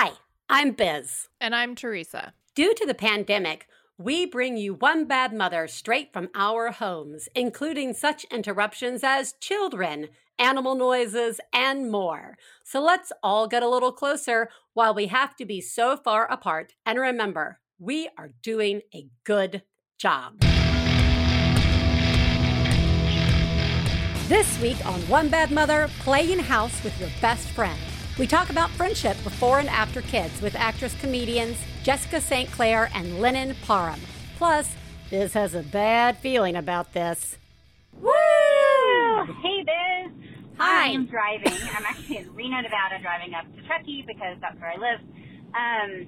Hi, I'm Biz. And I'm Theresa. Due to the pandemic, we bring you One Bad Mother straight from our homes, including such interruptions as children, animal noises, and more. So let's all get a little closer while we have to be so far apart. And remember, we are doing a good job. This week on One Bad Mother, playing house with your best friend. We talk about friendship before and after kids with actress comedians Jessica St. Clair and Lennon Parham. Plus, Biz has a bad feeling about this. Woo! Hey, Biz. Hi. I'm driving. I'm actually in Reno, Nevada, driving up to Truckee because that's where I live. Um,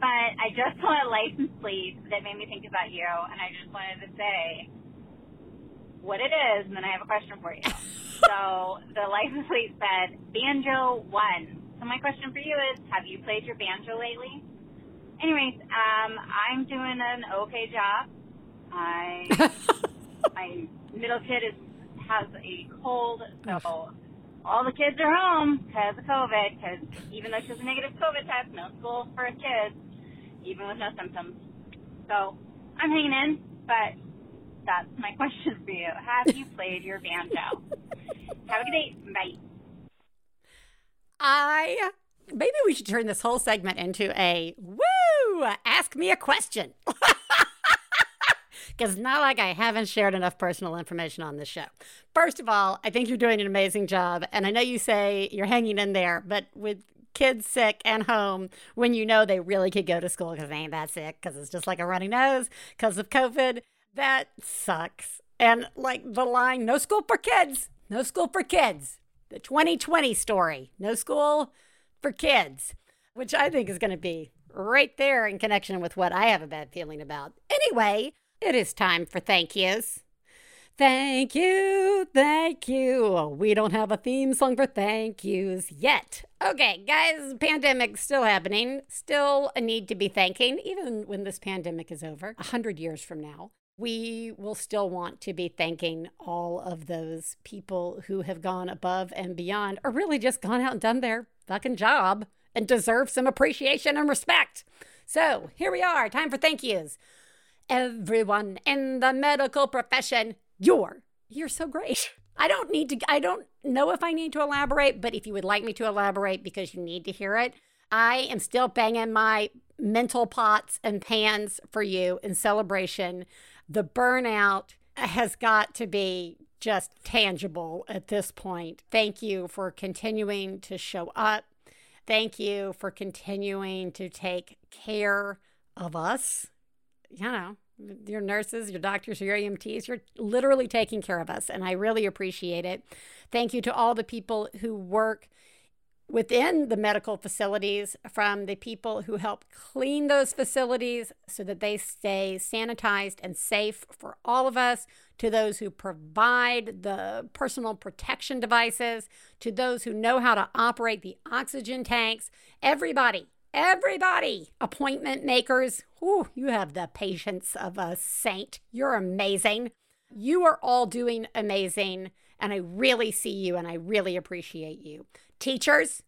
but I just saw a license plate that made me think about you, and I just wanted to say what it is, and then I have a question for you. so the license plate said Banjo One. So my question for you is, have you played your banjo lately? Anyways, um, I'm doing an okay job. I my middle kid is has a cold, so all the kids are home because of COVID. Because even though she has a negative COVID test, no school for kids, even with no symptoms. So I'm hanging in, but that's my question for you. Have you played your banjo? Have a good day. Bye. I maybe we should turn this whole segment into a woo ask me a question. Because not like I haven't shared enough personal information on this show. First of all, I think you're doing an amazing job. And I know you say you're hanging in there, but with kids sick and home when you know they really could go to school because they ain't that sick, because it's just like a runny nose because of COVID, that sucks. And like the line, no school for kids, no school for kids. The 2020 story, no school for kids, which I think is going to be right there in connection with what I have a bad feeling about. Anyway, it is time for thank yous. Thank you, thank you. We don't have a theme song for thank yous yet. Okay, guys, pandemic still happening. Still a need to be thanking, even when this pandemic is over, a hundred years from now we will still want to be thanking all of those people who have gone above and beyond or really just gone out and done their fucking job and deserve some appreciation and respect. So here we are, time for thank yous. Everyone in the medical profession, you're you're so great. I don't need to I don't know if I need to elaborate, but if you would like me to elaborate because you need to hear it, I am still banging my mental pots and pans for you in celebration the burnout has got to be just tangible at this point. Thank you for continuing to show up. Thank you for continuing to take care of us. You know, your nurses, your doctors, your EMTs, you're literally taking care of us. And I really appreciate it. Thank you to all the people who work within the medical facilities from the people who help clean those facilities so that they stay sanitized and safe for all of us, to those who provide the personal protection devices, to those who know how to operate the oxygen tanks, everybody. Everybody, appointment makers, whew, you have the patience of a saint. You're amazing. You are all doing amazing, and I really see you and I really appreciate you. Teachers,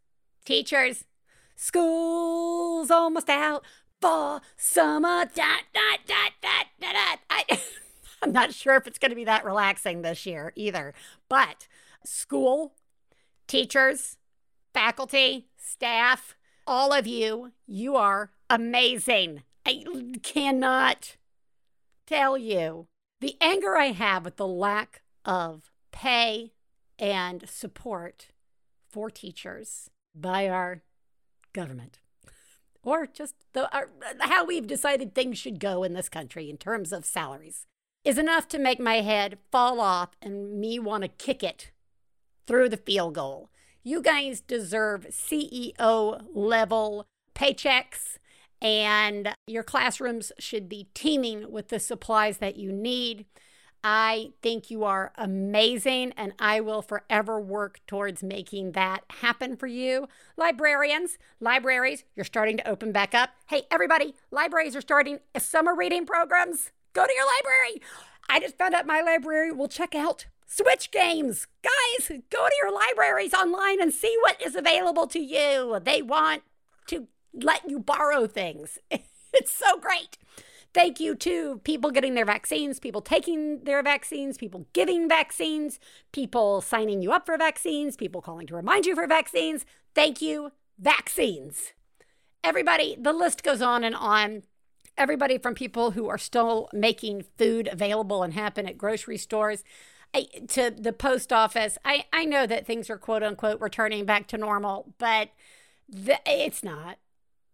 teachers, school's almost out for summer. Dot, dot, dot, dot, dot, dot. I, I'm not sure if it's going to be that relaxing this year either. But school, teachers, faculty, staff, all of you, you are amazing. I cannot tell you the anger I have at the lack of pay and support for teachers by our government or just the, our, how we've decided things should go in this country in terms of salaries is enough to make my head fall off and me want to kick it through the field goal. You guys deserve CEO level paychecks, and your classrooms should be teeming with the supplies that you need. I think you are amazing, and I will forever work towards making that happen for you. Librarians, libraries, you're starting to open back up. Hey, everybody, libraries are starting summer reading programs. Go to your library. I just found out my library will check out Switch games. Guys, go to your libraries online and see what is available to you. They want to let you borrow things. It's so great. Thank you to people getting their vaccines, people taking their vaccines, people giving vaccines, people signing you up for vaccines, people calling to remind you for vaccines. Thank you, vaccines. Everybody, the list goes on and on. Everybody from people who are still making food available and happen at grocery stores I, to the post office. I, I know that things are quote unquote returning back to normal, but the, it's not.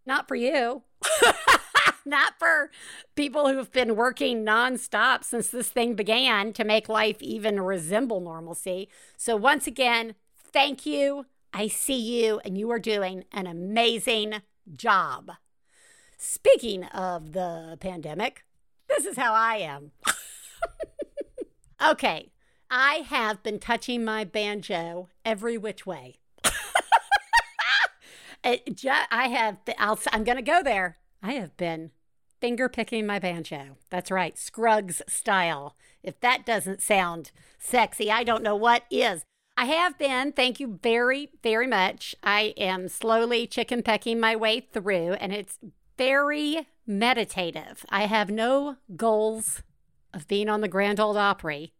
Not for you. not for people who've been working nonstop since this thing began to make life even resemble normalcy. So, once again, thank you. I see you, and you are doing an amazing job. Speaking of the pandemic, this is how I am. okay, I have been touching my banjo every which way. I have, I'll, I'm going to go there. I have been finger picking my banjo. That's right, Scruggs style. If that doesn't sound sexy, I don't know what is. I have been, thank you very, very much. I am slowly chicken pecking my way through, and it's very meditative. I have no goals of being on the Grand Ole Opry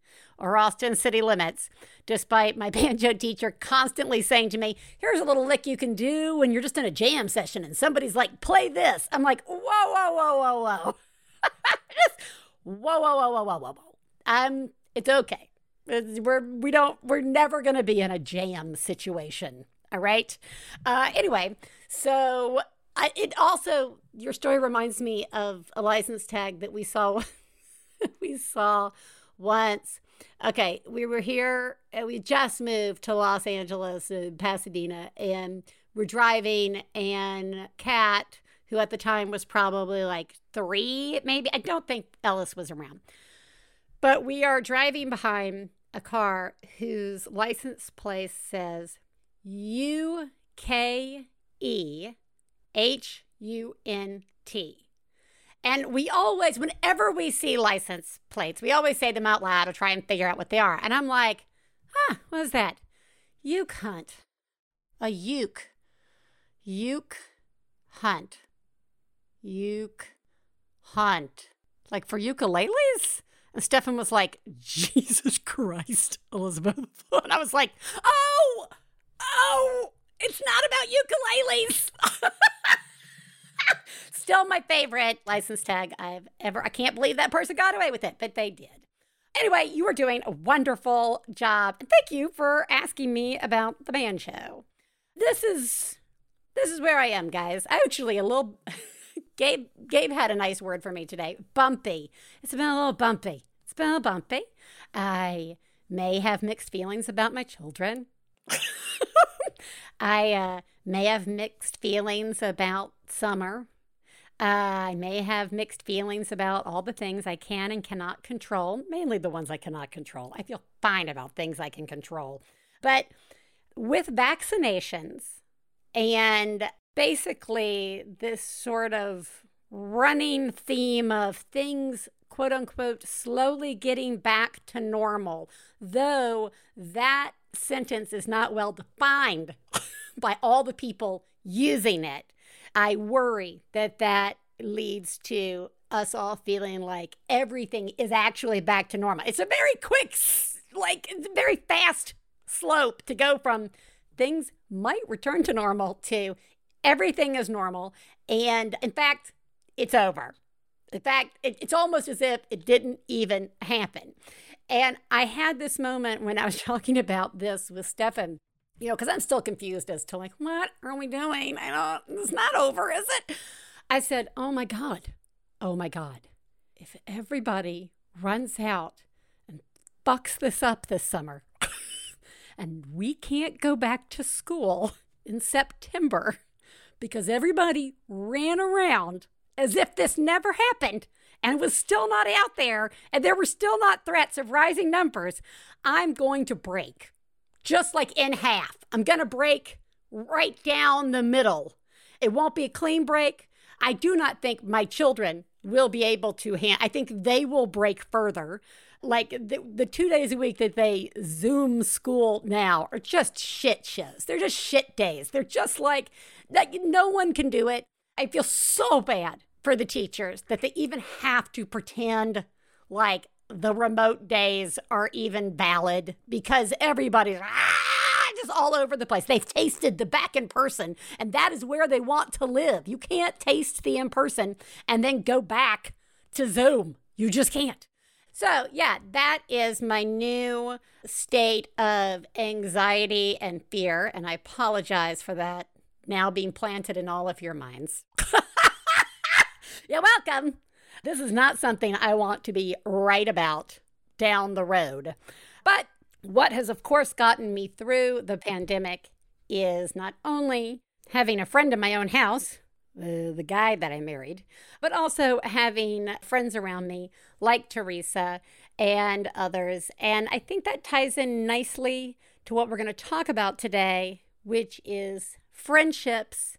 or Austin city limits, despite my banjo teacher constantly saying to me, Here's a little lick you can do when you're just in a jam session and somebody's like, Play this. I'm like, Whoa, whoa, whoa, whoa, whoa. just whoa, whoa, whoa, whoa, whoa, whoa, whoa. Um, it's okay. We're we don't we're never gonna be in a jam situation. All right. Uh, anyway, so I, it also your story reminds me of a license tag that we saw we saw once Okay, we were here. and We just moved to Los Angeles, uh, Pasadena, and we're driving. And Kat, who at the time was probably like three, maybe I don't think Ellis was around, but we are driving behind a car whose license plate says U K E H U N T. And we always, whenever we see license plates, we always say them out loud to try and figure out what they are. And I'm like, huh, what is that? Uke hunt. A uke. Uke hunt. Uke hunt. Like for ukuleles? And Stefan was like, Jesus Christ, Elizabeth. And I was like, oh, oh, it's not about ukuleles. Still my favorite license tag I've ever. I can't believe that person got away with it, but they did. Anyway, you are doing a wonderful job. Thank you for asking me about the band show. This is this is where I am, guys. Actually, a little Gabe Gabe had a nice word for me today. Bumpy. It's been a little bumpy. It's been a little bumpy. I may have mixed feelings about my children. I uh, may have mixed feelings about summer. Uh, I may have mixed feelings about all the things I can and cannot control, mainly the ones I cannot control. I feel fine about things I can control. But with vaccinations and basically this sort of running theme of things, quote unquote, slowly getting back to normal, though that sentence is not well defined by all the people using it. I worry that that leads to us all feeling like everything is actually back to normal. It's a very quick, like, it's a very fast slope to go from things might return to normal to everything is normal. And in fact, it's over. In fact, it, it's almost as if it didn't even happen. And I had this moment when I was talking about this with Stefan, you know, because I'm still confused as to like, what are we doing? I don't, it's not over, is it? I said, oh my God, oh my God, if everybody runs out and fucks this up this summer and we can't go back to school in September because everybody ran around as if this never happened and was still not out there, and there were still not threats of rising numbers, I'm going to break. Just like in half. I'm going to break right down the middle. It won't be a clean break. I do not think my children will be able to hand I think they will break further. like the, the two days a week that they Zoom school now are just shit shows. They're just shit days. They're just like, like no one can do it. I feel so bad for the teachers that they even have to pretend like the remote days are even valid because everybody's ah, just all over the place. They've tasted the back in person, and that is where they want to live. You can't taste the in person and then go back to Zoom. You just can't. So, yeah, that is my new state of anxiety and fear. And I apologize for that now being planted in all of your minds. You're welcome. This is not something I want to be right about down the road. But what has, of course, gotten me through the pandemic is not only having a friend in my own house, uh, the guy that I married, but also having friends around me like Theresa and others. And I think that ties in nicely to what we're going to talk about today, which is friendships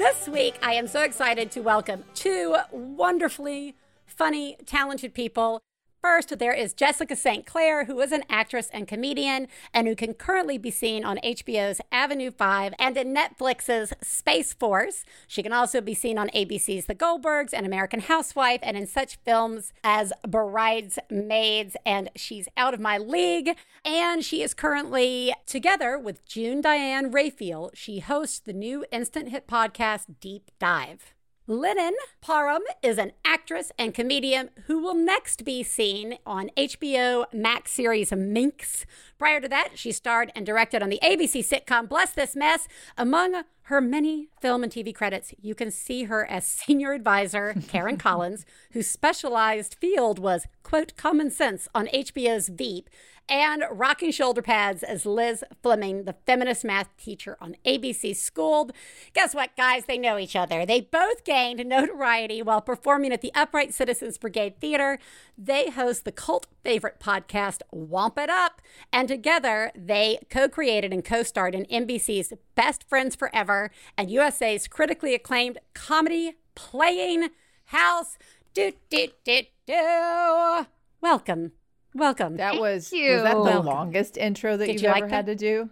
This week, I am so excited to welcome two wonderfully funny, talented people First, there is Jessica St. Clair, who is an actress and comedian and who can currently be seen on HBO's Avenue 5 and in Netflix's Space Force. She can also be seen on ABC's The Goldbergs and American Housewife and in such films as Bridesmaids and She's Out of My League. And she is currently together with June Diane Raphael. She hosts the new instant hit podcast Deep Dive. Lennon Parham is an actress and comedian who will next be seen on HBO Max series Minx. Prior to that, she starred and directed on the ABC sitcom Bless This Mess. Among her many film and TV credits, you can see her as senior advisor Karen Collins, whose specialized field was, quote, common sense on HBO's Veep, and rocking shoulder pads as Liz Fleming, the feminist math teacher on ABC Schooled. Guess what, guys? They know each other. They both gained notoriety while performing at the Upright Citizens Brigade Theater. They host the cult favorite podcast, Womp It Up, and together they co created and co starred in NBC's Best Friends Forever and USA's critically acclaimed comedy Playing House. Do, do, do, do. Welcome Welcome. That Thank was you. was that the Welcome. longest intro that Did you've you ever like had to do?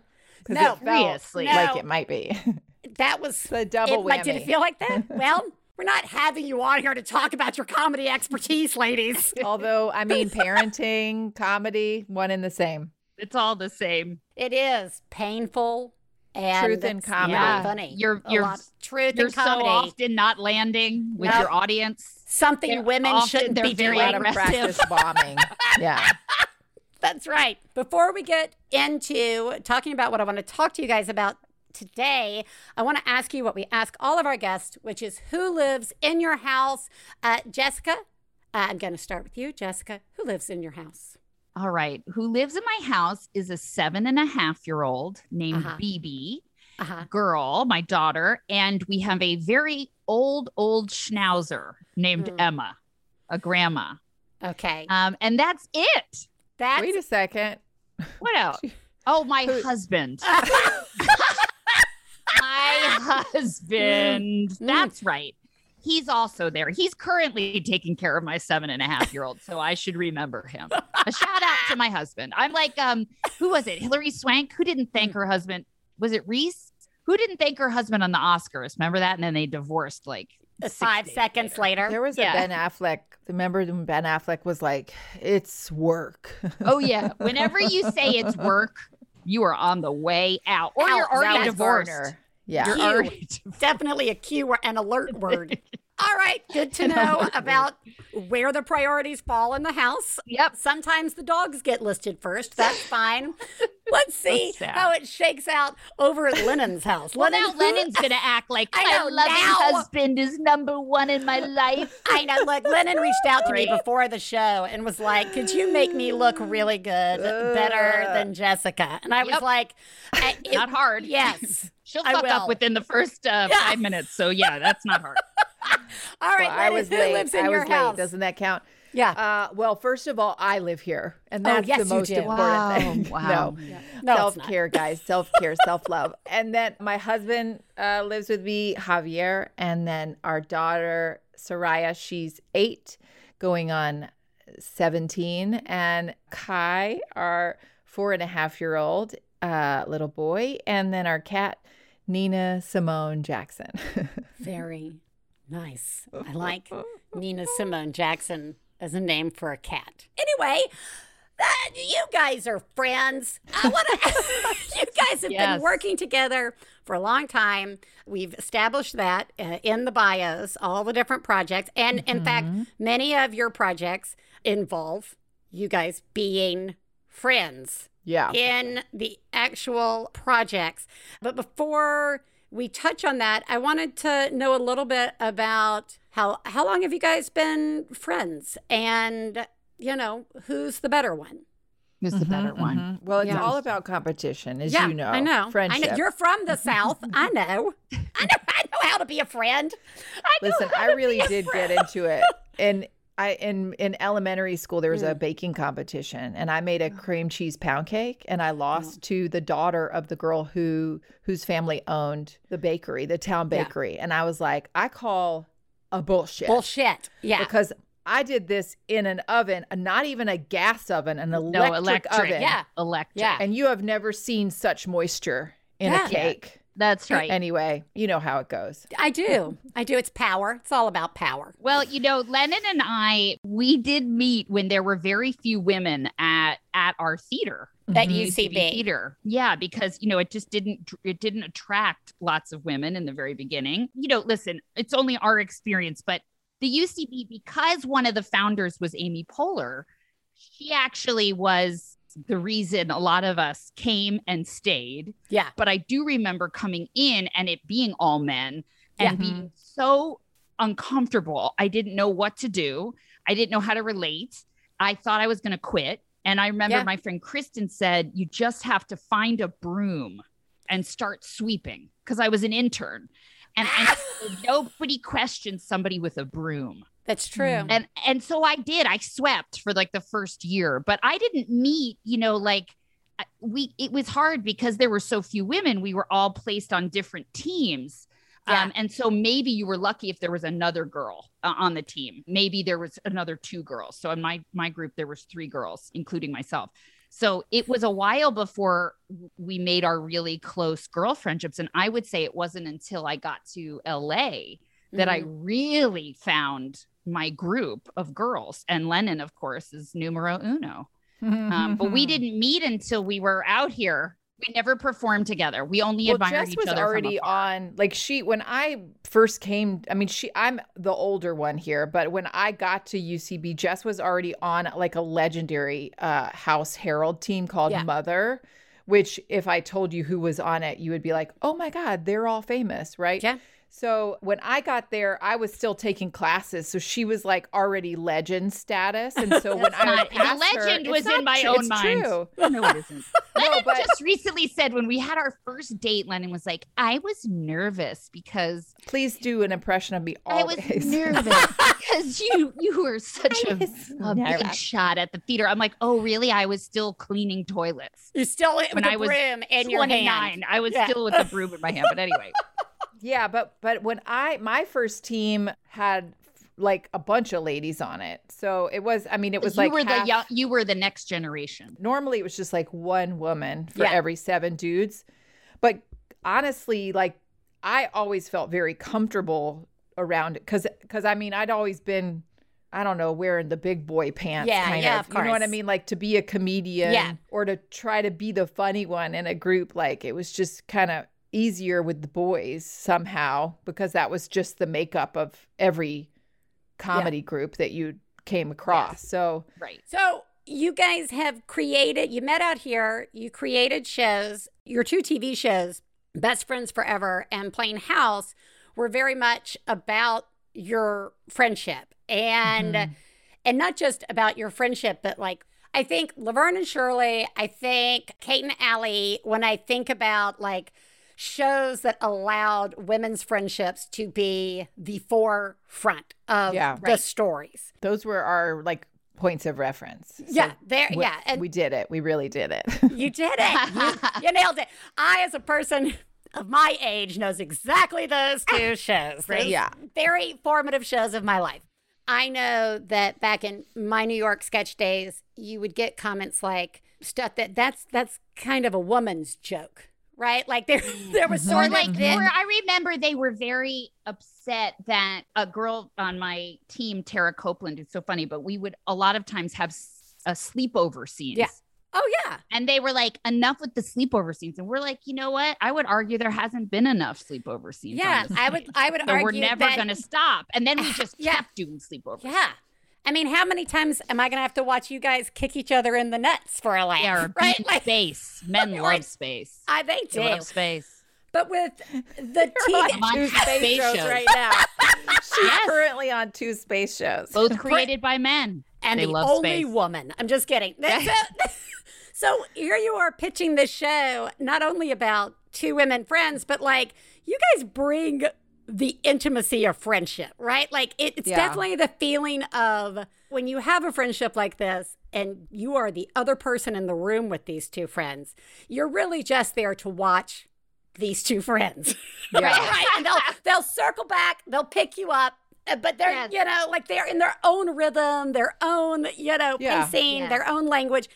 No, it felt seriously. like No. it might be. That was the double it, like, did it feel like that? well, we're not having you on here to talk about your comedy expertise, ladies. Although I mean, parenting, comedy, one and the same. It's all the same. It is painful and Truth and comedy. not funny. You're- you're- truth You're and so comedy. often not landing with Nope. your audience. Something They're women often- shouldn't be very doing. Out of aggressive. practice bombing. Yeah. That's right. Before we get into talking about what I want to talk to you guys about today, I want to ask you what we ask all of our guests, which is who lives in your house? Uh, Jessica, uh, I'm going to start with you. Jessica, who lives in your house? All right. Who lives in my house is a seven and a half year old named Uh-huh. BB, Uh huh. girl, my daughter. And we have a very old, old schnauzer named Hmm. Emma, a grandma. Okay. Um, and that's it. That's Wait a second. What else? Oh, my Who- husband. my husband. Mm. That's right. He's also there. He's currently taking care of my seven and a half year old, so I should remember him. A shout out to my husband. I'm like, um, who was it? Hilary Swank, who didn't thank her husband? Was it Reese? Who didn't thank her husband on the Oscars? Remember that? And then they divorced like five seconds later. There was Yeah. a Ben Affleck. Remember when Ben Affleck was like, "It's work." Oh yeah. Whenever you say it's work, you are on the way out, or Out. you're already That's divorced. Garner. Yeah. You're Cute. already Definitely a cue or an alert word. All right, good to know about where the priorities fall in the house. Yep. Sometimes the dogs get listed first. That's fine. Let's see sad. how it shakes out over at Lennon's house. Well, now Lennon- Lennon's gonna act like I my know, loving now- husband is number one in my life. I know. Look, Lennon reached out to me before the show and was like, "Could you make me look really good, better than Jessica?" And I was like, I, it- Not hard. Yes. She'll I fuck up within the first uh, Yeah. five minutes. So yeah, that's not hard. All right, Well, I Lennon, was who late. lives in I your was house? late. Doesn't that count? Yeah. Uh, well, first of all, I live here, and Oh, that's yes, the you most do. important Wow. thing. Wow. No, No, it's self not. care, guys. Self care, self love. And then my husband uh, lives with me, Javier, and then our daughter Soraya. She's eight, going on seventeen, and Kai, our four and a half year old uh, little boy, and then our cat Nina Simone Jackson. Very nice. I like Nina Simone Jackson as a name for a cat. Anyway, that, you guys are friends. I want to. you guys have Yes. been working together for a long time. We've established that uh, in the bios, all the different projects, and in fact, many of your projects involve you guys being friends yeah. in the actual projects. But before we touch on that, I wanted to know a little bit about how how long have you guys been friends and you know, who's the better one? Who's the better one? Mhm. Well, it's Yeah. all about competition, as yeah, you know. I know. Friendship. I know. You're from the South. I know. I know I know how to be a friend. I Listen, I really did friend. get into it. And I in in elementary school there was Mm. a baking competition and I made a cream cheese pound cake and I lost to the daughter of the girl who whose family owned the bakery, the town Yeah. bakery. And I was like, I call a bullshit. Bullshit. Yeah. Because I did this in an oven, not even a gas oven, an electric, No, electric. oven. Yeah. Electric. Yeah. And you have never seen such moisture in Yeah. a cake. That's right. Anyway, you know how it goes. I do. I do. It's power. It's all about power. Well, you know, Lennon and I, we did meet when there were very few women at at our theater. At. UCB. theater. Yeah, because you know it just didn't it didn't attract lots of women in the very beginning. You know, listen, it's only our experience, but the UCB because one of the founders was Amy Poehler, she actually was the reason a lot of us came and stayed. Yeah. But I do remember coming in and it being all men Yeah. and being mm-hmm. so uncomfortable. I didn't know what to do. I didn't know how to relate. I thought I was going to quit. And I remember Yeah. my friend Kristen said, You just have to find a broom and start sweeping because I was an intern. And, and nobody questions somebody with a broom. That's true. And and so I did. I swept for like the first year, but I didn't meet, you know, like we it was hard because there were so few women. We were all placed on different teams. Yeah. Um, and so maybe you were lucky if there was another girl uh, on the team. Maybe there was another two girls. So in my my group there was three girls, including myself. So it was a while before we made our really close girl friendships. And I would say it wasn't until I got to LA that I Mm-hmm. really found my group of girls. And Lennon, of course, is numero uno. Um, but we didn't meet until we were out here. We never performed together. We only well, admired Jess each was other. from already on. Like she, when I first came, I mean, she, I'm the older one here, but when I got to UCB, Jess was already on like a legendary uh, House Harold team called Yeah. Mother. Which, if I told you who was on it, you would be like, "Oh my God, they're all famous, right?" Yeah. So when I got there, I was still taking classes, so she was like already legend status, and so when I not- would the pass her- legend was in my true- own it's mind. true. No, it isn't. No, Lennon but just recently said when we had our first date, Lennon was like, I was nervous because please do an impression of me I always. was nervous because you you were such I a, was a big shot at the theater. I'm like, oh really? I was still cleaning toilets. You're still with When I was broom in your 29. hand. I was Yeah. still with the broom in my hand. But anyway, Yeah, but but when I my first team had like a bunch of ladies on it, so it was. I mean, it was like you like were half- the young, you were the next generation. normally it was just like one woman for Yeah. every seven dudes, but honestly, like I always felt very comfortable around it because because I mean I'd always been. I don't know, wearing the big boy pants. Yeah, kind yeah, of. of You know what I mean? Like to be a comedian Yeah. or to try to be the funny one in a group. Like it was just kind of easier with the boys somehow because that was just the makeup of every comedy group that you came across. So Right. So you guys have created, you met out here, you created shows, your two TV shows, Best Friends Forever and Playing House, were very much about your friendship. And Mhm. and not just about your friendship, but like I think Laverne and Shirley, I think Kate and Allie, when I think about like shows that allowed women's friendships to be the forefront of Yeah. the Right. stories. those were our like points of reference. So yeah, there we- yeah. And we did it. We really did it. You did it. You, you nailed it. I, as a person of my age, knows exactly those two shows. Those Yeah. Very formative shows of my life. I know that back in my New York sketch days, you would get comments like stuff that that's that's kind of a woman's joke, right? Like there there was Or sort of like, this- or I remember they were very upset that a girl on my team, Tara Copeland, is so funny, but we would a lot of times have a sleepover scenes. Yeah. oh yeah, And they were like, enough with the sleepover scenes. And we're like, you know what? I would argue there hasn't been enough sleepover scenes. yeah. I would. I would So argue we're never that, going to stop. And then we just Yeah. kept doing sleepovers. Yeah. I mean, how many times am I going to have to watch you guys kick each other in the nuts for a laugh? Yeah, right? Like, space. Men Like- love space. I they do. They love space. But with the on TV, on two space space shows shows. right now. She's Yes. currently on two space shows. Both created by men. and they the love only space. woman. I'm just kidding. That's so here you are pitching this show, not only about two women friends, but like you guys bring the intimacy of friendship, right? Like it, it's Yeah. definitely the feeling of when you have a friendship like this and you are the other person in the room with these two friends, you're really just there to watch these two friends. Yeah. right? And they'll they'll circle back, they'll pick you up, uh, but they're Yes. you know like they're in their own rhythm, their own you know Yeah. pacing, Yes. their own language.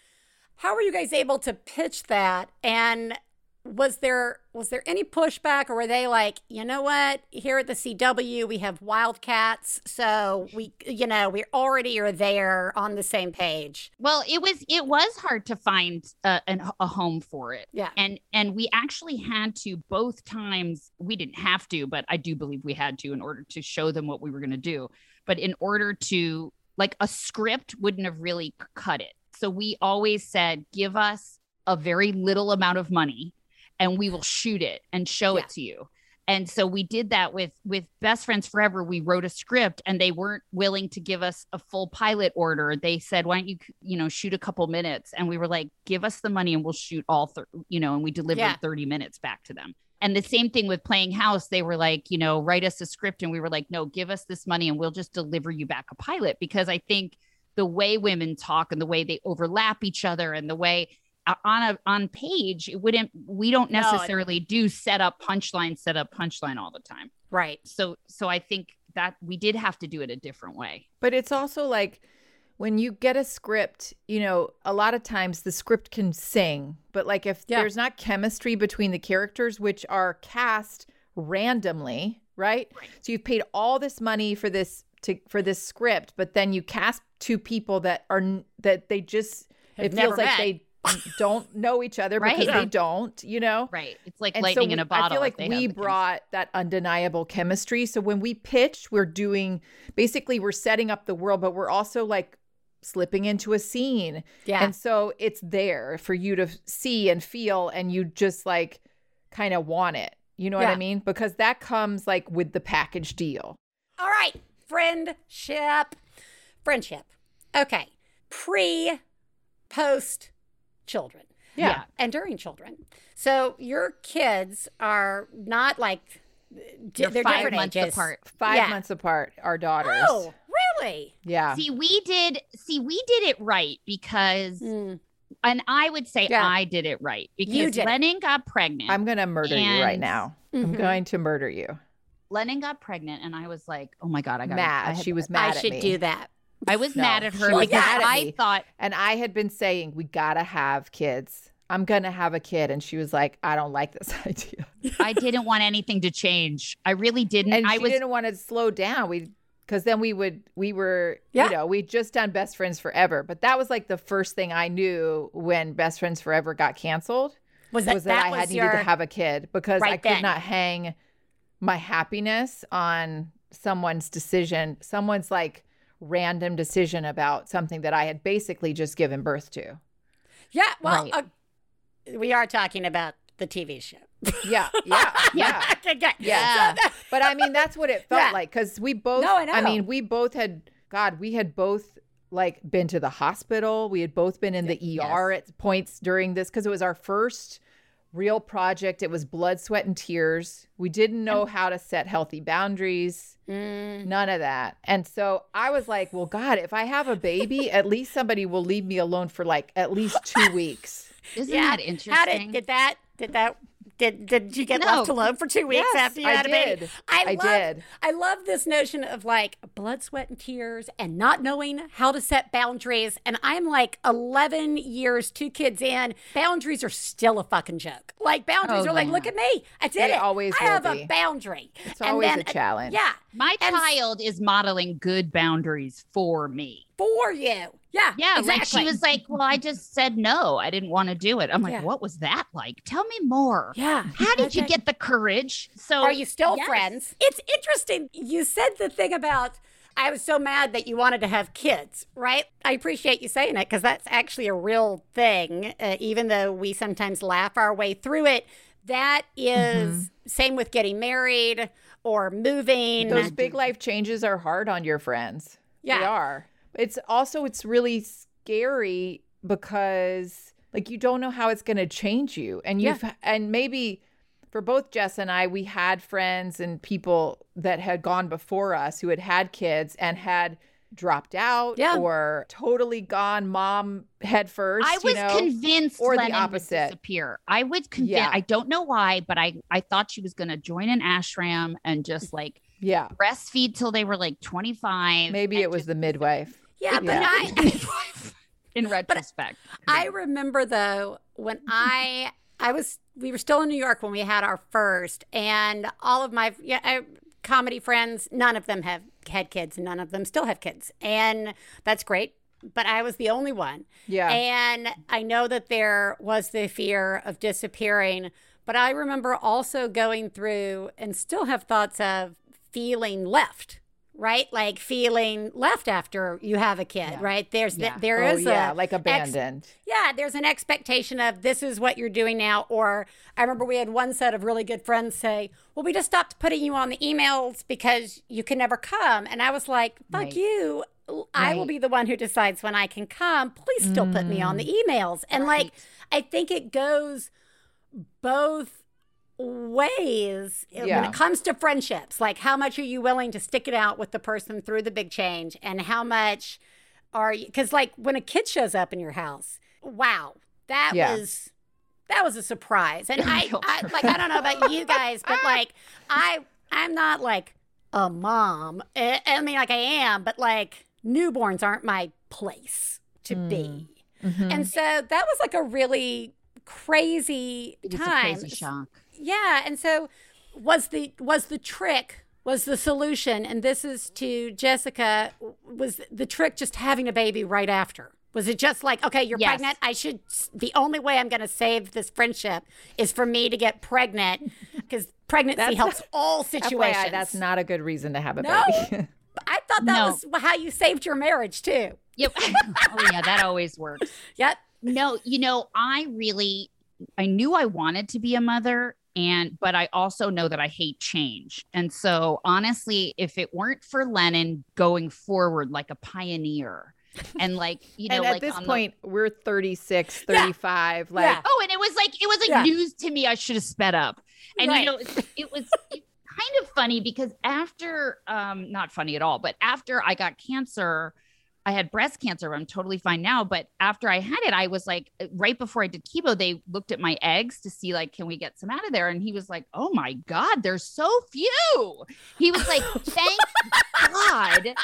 How were you guys able to pitch that? And was there was there any pushback, or were they like, you know what? Here at the CW, we have Wildcats, so we you know we already are there on the same page. Well, it was it was hard to find a, an, a home for it. Yeah. and and we actually had to both times. We didn't have to, but I do believe we had to in order to show them what we were going to do. But in order to like a script wouldn't have really cut it. So we always said, give us a very little amount of money, and we will shoot it and show Yeah. it to you. And so we did that with with Best Friends Forever. We wrote a script and they weren't willing to give us a full pilot order. They said, "Why don't you, you know, shoot a couple minutes?" And we were like, "Give us the money and we'll shoot all, thir-, you know." And we delivered Yeah. 30 minutes back to them. And the same thing with Playing House. They were like, you know, write us a script and we were like, "No, give us this money and we'll just deliver you back a pilot." Because I think the way women talk and the way they overlap each other and the way on a on page it wouldn't we don't No, necessarily do set up punchline set up punchline all the time Right. so so i think that we did have to do it a different way But it's also like when you get a script, you know, a lot of times the script can sing, but like if Yeah. there's not chemistry between the characters, which are cast randomly, right? So you've paid all this money for this to for this script, but then you cast two people that are that they just Have it feels like met. they don't know each other Right. because Yeah. they don't, you know? right it's like And lightning so in a bottle I feel like we have the brought that undeniable chemistry. So when we pitch, we're doing basically we're setting up the world, but we're also like slipping into a scene. Yeah. And so it's there for you to see and feel and you just like kind of want it. You know what I mean? Because that comes like with the package deal. All right, friendship. Friendship. Okay. Pre, post children. Yeah. And during children. So your kids are not like di- They're they're five different months ages. apart. Five Yeah. months apart, our daughters. Oh, really? Yeah. see we did see we did it right because Mm. and i would say Yeah. i did it right because You did lennon got pregnant I'm going to murder you right And- now. I'm Mhm. going to murder you. lennon got pregnant and i was like oh my god i got Mad. She was mad I at should me. do that. I was No, mad at her because mad at i me. thought And I had been saying, we got to have kids. I'm going to have a kid. And she was like, I don't like this idea. I didn't want anything to change. I really didn't. And I she was didn't want to slow down. We, because then we would, we were, Yeah. you know, we'd just done Best Friends Forever. But that was like the first thing I knew when Best Friends Forever got canceled. Was that- was that, that I was had needed your- to have a kid because I could then. not hang my happiness on someone's decision, someone's like random decision about something that I had basically just given birth to. Yeah, well, Right. uh, we are talking about the TV show. Yeah, yeah, yeah. okay, good. Yeah. So But I mean, that's what it felt Yeah. like because we both. No, I know. I mean, we both had. God, we had both like been to the hospital. We had both been in the ER at points during this because it was our first real project. It was blood, sweat, and tears. We didn't know how to set healthy boundaries. Mm, None of that. And so I was like, well, God, if I have a baby, at least somebody will leave me alone for like at least two weeks. Isn't yeah. that interesting? How did did that did that did did you get No. left alone for two weeks Yes, after you I had a baby? did. I, I love, did. I love this notion of like blood, sweat, and tears, and not knowing how to set boundaries. And I'm like 11 years, two kids in. Boundaries are still a fucking joke. Like boundaries Oh, are like, look at me, I did They it. always I will have be. a boundary. It's And always then- a challenge. Yeah, My And- child is modeling good boundaries for me. for you. Yeah, Yeah, like she was like, "Well, I just said no. I didn't want to do it." I'm like, Yeah. "What was that like? Tell me more." Yeah. How did you get the courage? So Are you still Yes. friends? It's interesting. You said the thing about I was so mad that you wanted to have kids, right? I appreciate you saying it because that's actually a real thing. Uh, even though we sometimes laugh our way through it, that is- same with getting married or moving. Those big life changes are hard on your friends. Yeah. They are. It's also it's really scary because like you don't know how it's going to change you and you've and maybe for both Jess and I we had friends and people that had gone before us who had had kids and had dropped out Yeah. or totally gone mom head first I you was know? convinced or the Lennon would opposite. disappear. I would convince Yeah. I don't know why, but I I thought she was going to join an ashram and just like yeah breastfeed till they were like 25. maybe it was just- the midwife yeah, but Yeah. I, in retrospect. I remember though when I I was we were still in New York when we had our first, and all of my yeah I, comedy friends, none of them have had kids, and none of them still have kids, and that's great. But I was the only one, yeah and I know that there was the fear of disappearing. But I remember also going through and still have thoughts of feeling left. Right, like feeling left after you have a kid. Right, there's Yeah. the, there oh is yeah a like ex- abandoned yeah, there's an expectation of this is what you're doing now. Or I remember we had one set of really good friends say, Well, we just stopped putting you on the emails because you can never come. And I was like, Fuck Right. you. I will be the one who decides when I can come. Please still put me on the mm. emails. And like, I think it goes both ways when it comes to friendships. Like, how much are you willing to stick it out with the person through the big change? And how much are you, because like when a kid shows up in your house, wow, that Yeah. was. That was a surprise, and I, I like I don't know about you guys, but like I, I'm not like a mom. I, I mean, like I am, but like newborns aren't my place to be. Mm-hmm. And so that was like a really crazy It was a time. crazy shock. Yeah, and so was the was the trick was the solution and this is to Jessica was the trick just having a baby right after. Was it just like, okay, you're Yes. pregnant? I should the only way I'm going to save this friendship is for me to get pregnant because pregnancy That's- helps all situations. FYI, that's not a good reason to have a No. baby. I thought that No. was how you saved your marriage too. Yep. oh yeah, that always works. Yep. No, you know, I really I knew I wanted to be a mother and but I also know that I hate change. And so honestly, if it weren't for Lennon going forward like a pioneer and like, you know, and at like this on the- point, we're 36, 35. Like, Yeah. Oh, and it was like it was like Yeah. news to me. I should have sped up. And Right. you know, it, it was it- kind of funny because after um not funny at all, but after I got cancer, I had breast cancer. I'm totally fine now, but after I had it, I was like uh, right before I did chemo, they looked at my eggs to see like can we get some out of there and he was like, "Oh my god, there's so few." He was like, "Thank God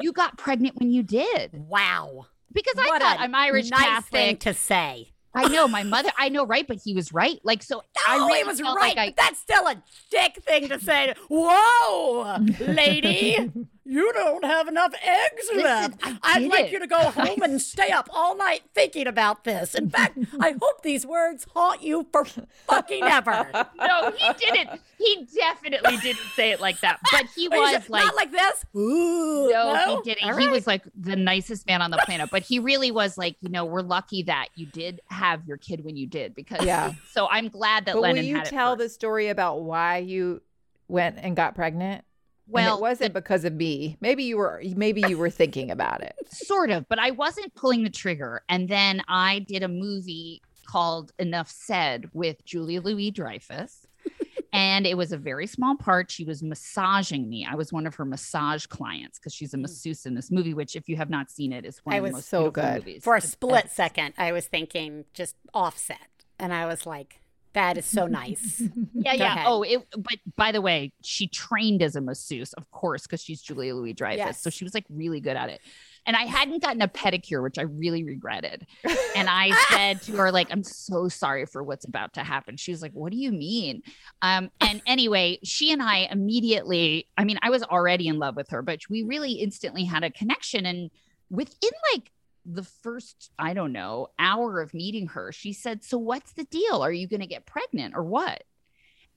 you got pregnant when you did." Wow. Because I thought I'm Irish nice Catholic. thing to say. I know my mother. I know, right? But he was right. Like so, I really he was right. Like I, that's still a dick thing to say. Whoa, lady, You don't have enough eggs Listen, left. I I'd like it. you to go home and stay up all night thinking about this. In fact, I hope these words haunt you for fucking ever. No, he didn't. He definitely didn't say it like that. But he Are you was sure- like, not like this. Ooh, no, he didn't. All He was like the nicest man on the planet. But he really was like, you know, we're lucky that you did have your kid when you did because Yeah. So I'm glad that But Lennon will you had it tell first. the story about why you went and got pregnant? Well, and it wasn't because of me. Maybe you were. Maybe you were thinking about it. sort of, but I wasn't pulling the trigger. And then I did a movie called Enough Said with Julia Louis-Dreyfus. and it was a very small part. She was massaging me. I was one of her massage clients because she's a mm. masseuse in this movie, which, if you have not seen it, is one I of the was most so beautiful good. movies. For a It's- split second, I was thinking just offset. And I was like, that is so nice. Yeah, Go yeah. ahead. Oh, it. But by the way, she trained as a masseuse, of course, because she's Julia Louis-Dreyfus. Yes. So she was like really good at it. And I hadn't gotten a pedicure, which I really regretted. And I said to her, like, I'm so sorry for what's about to happen. She was like, What do you mean? Um, and anyway, she and I immediately, I mean, I was already in love with her, but we really instantly had a connection. And within like the first, I don't know, hour of meeting her, she said, So what's the deal? Are you going to get pregnant or what?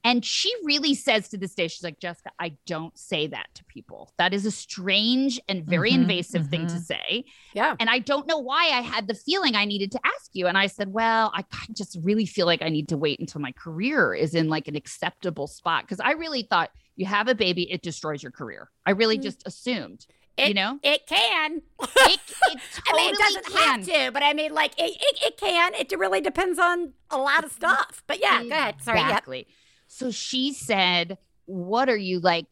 And she really says to this day, she's like, Jessica, I don't say that to people. That is a strange and very Mhm, invasive thing to mhm. say. Yeah. And I don't know why I had the feeling I needed to ask you. And I said, Well, I just really feel like I need to wait until my career is in like an acceptable spot. Cause I really thought you have a baby, it destroys your career. I really Mm. just assumed, It, you know, it can. it, it totally I mean, it doesn't can. have to, but I mean, like, it, it, it can. It really depends on a lot of mm-hmm. stuff. But yeah, go ahead. Sorry. Yep. Exactly. So she said, What are you like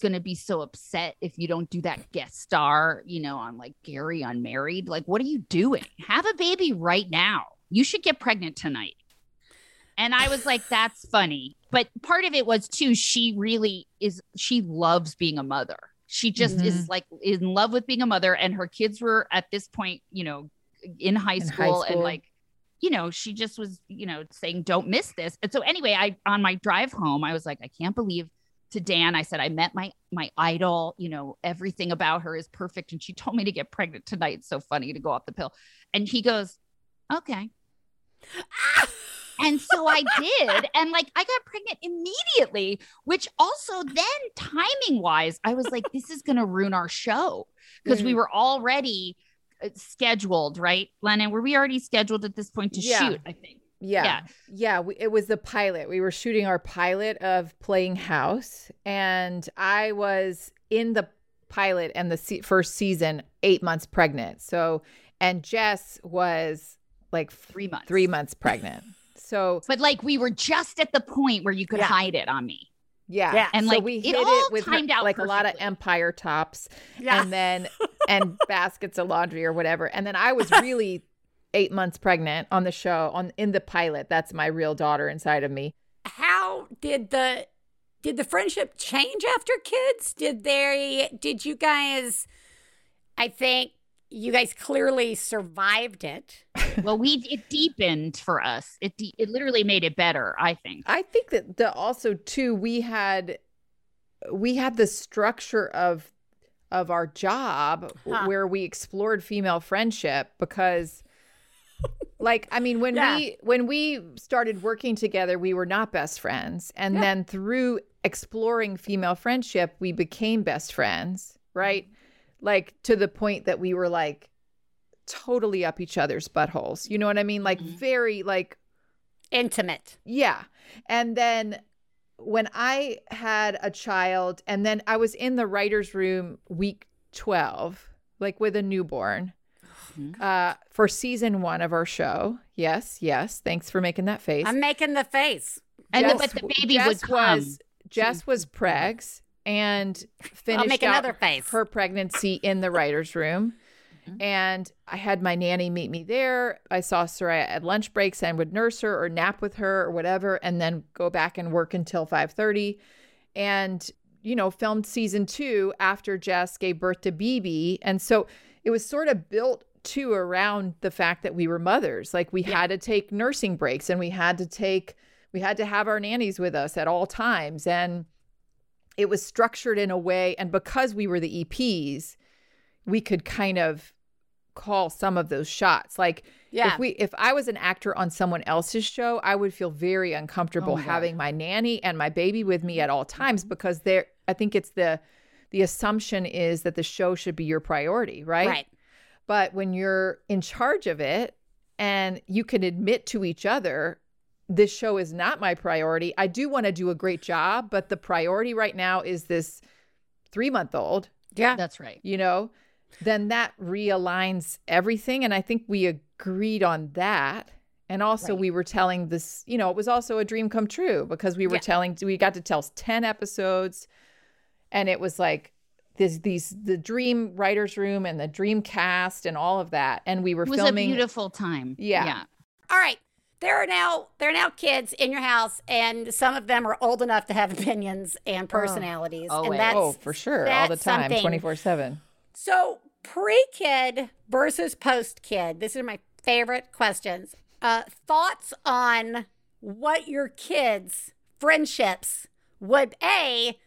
going to be so upset if you don't do that guest star, you know, on like Gary Unmarried? Like, what are you doing? Have a baby right now. You should get pregnant tonight. And I was like, That's funny. But part of it was too, she really is, she loves being a mother. She just is mm-hmm. like in love with being a mother. And her kids were at this point, you know, in high, In high school, and like, you know, she just was, you know, saying, don't miss this. And so anyway, I, on my drive home, I was like, I can't believe to Dan, I said, I met my, my idol, you know, everything about her is perfect. And she told me to get pregnant tonight. It's so funny to go off the pill. And he goes, okay. And so I did. And like I got pregnant immediately, which also then timing wise, I was like, this is going to ruin our show because we were already uh, scheduled, right? Lennon, were we already scheduled at this point to Yeah. shoot? I think. Yeah. Yeah. Yeah. we, it was the pilot. We were shooting our pilot of Playing House, and I was in the pilot and the se- first season eight months pregnant. So, and Jess was like Three months. three months pregnant. So, But like we were just at the point where you could Yeah. hide it on me. yeah. Yeah. And, so like, we it hit all it with timed out like a lot of empire tops Yeah. and then and baskets of laundry or whatever. And then I was really eight months pregnant on the show on in the pilot. That's my real daughter inside of me. how did the did the friendship change after kids did they did you guys i think you guys clearly survived it Well, we it deepened for us. It de- it literally made it better, I think. I think that the also too we had we had the structure of of our job Huh. where we explored female friendship because like I mean when Yeah. we when we started working together we were not best friends and Yeah. then through exploring female friendship we became best friends right like to the point that we were like totally up each other's buttholes you know what I mean like Mhm. very like intimate yeah. And then when I had a child, and then I was in the writer's room week 12, like with a newborn, Mhm. uh, for season one of our show. Yes, yes. Thanks for making that face. i'm making the face And the, but the baby Jess come. was Jess was pregs and finished another face. her pregnancy in the writer's room. Mhm. And I had my nanny meet me there. I saw Soraya at lunch breaks and would nurse her or nap with her or whatever, and then go back and work until 5:30. And you know, filmed season two after Jess gave birth to BB. And so it was sort of built to around the fact that we were mothers. Like we had to take nursing breaks and we had to take we had to have our nannies with us at all times. And it was structured in a way and because we were the EPs, we could kind of call some of those shots. Like Yeah. if we if I was an actor on someone else's show, I would feel very uncomfortable Oh my God. having my nanny and my baby with me at all mm-hmm. times because there I think it's the the assumption is that the show should be your priority, right? Right. But when you're in charge of it and you can admit to each other, this show is not my priority. I do want to do a great job, but the priority right now is this three month old, Yeah. That's right. you know, then that realigns everything. And I think we agreed on that. And also, Right. we were telling this, you know, it was also a dream come true because we were Yeah. telling, we got to tell 10 episodes. And it was like, this, these, the dream writers room and the dream cast and all of that. And we were filming. It was filming. a beautiful time. Yeah. Yeah. All right. There are now there are now kids in your house, and some of them are old enough to have opinions and personalities. and that's oh, for sure. All the time, something. 24 7. So pre-kid versus post-kid. These are my favorite questions. Uh, thoughts on what your kids' friendships would a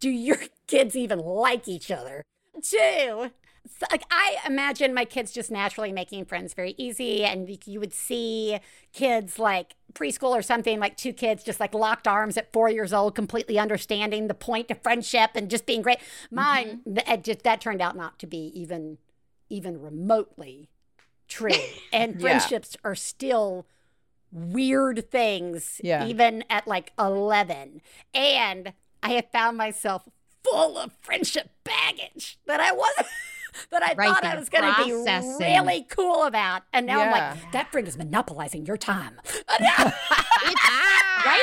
do your kids even like each other? Two, so, like I imagine my kids just naturally making friends very easy, and you- would see kids like preschool or something like two kids just like locked arms at four years old, completely understanding the point of friendship and just being great. Mine, mm-hmm. th- it just that turned out not to be even even remotely true, and Yeah. friendships are still weird things, Yeah. even at like eleven, and I have found myself full of friendship baggage that I wasn't. That I Right, thought I was going to be really cool about, and now I'm like, that friend is monopolizing your time. right,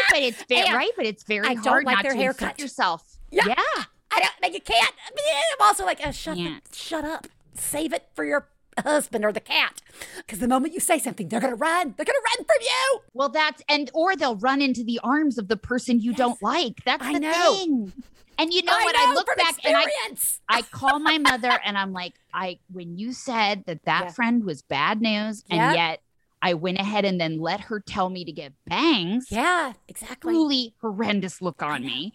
but it's very right, but it's very I don't hard like not their to haircut. yourself. Yeah. yeah. I don't like you can't. I mean, I'm also like, uh, shut, the, shut up. Save it for your husband or the cat, because the moment you say something, they're gonna run. They're gonna run from you. Well, that's and or they'll run into the arms of the person you don't like. That's I the know. thing. And you know I what? know I look back and I experience. I call my mother and I'm like, I when you said that that Yeah. friend was bad news, and yet I went ahead and then let her tell me to get bangs. yeah, exactly. Truly horrendous look on me.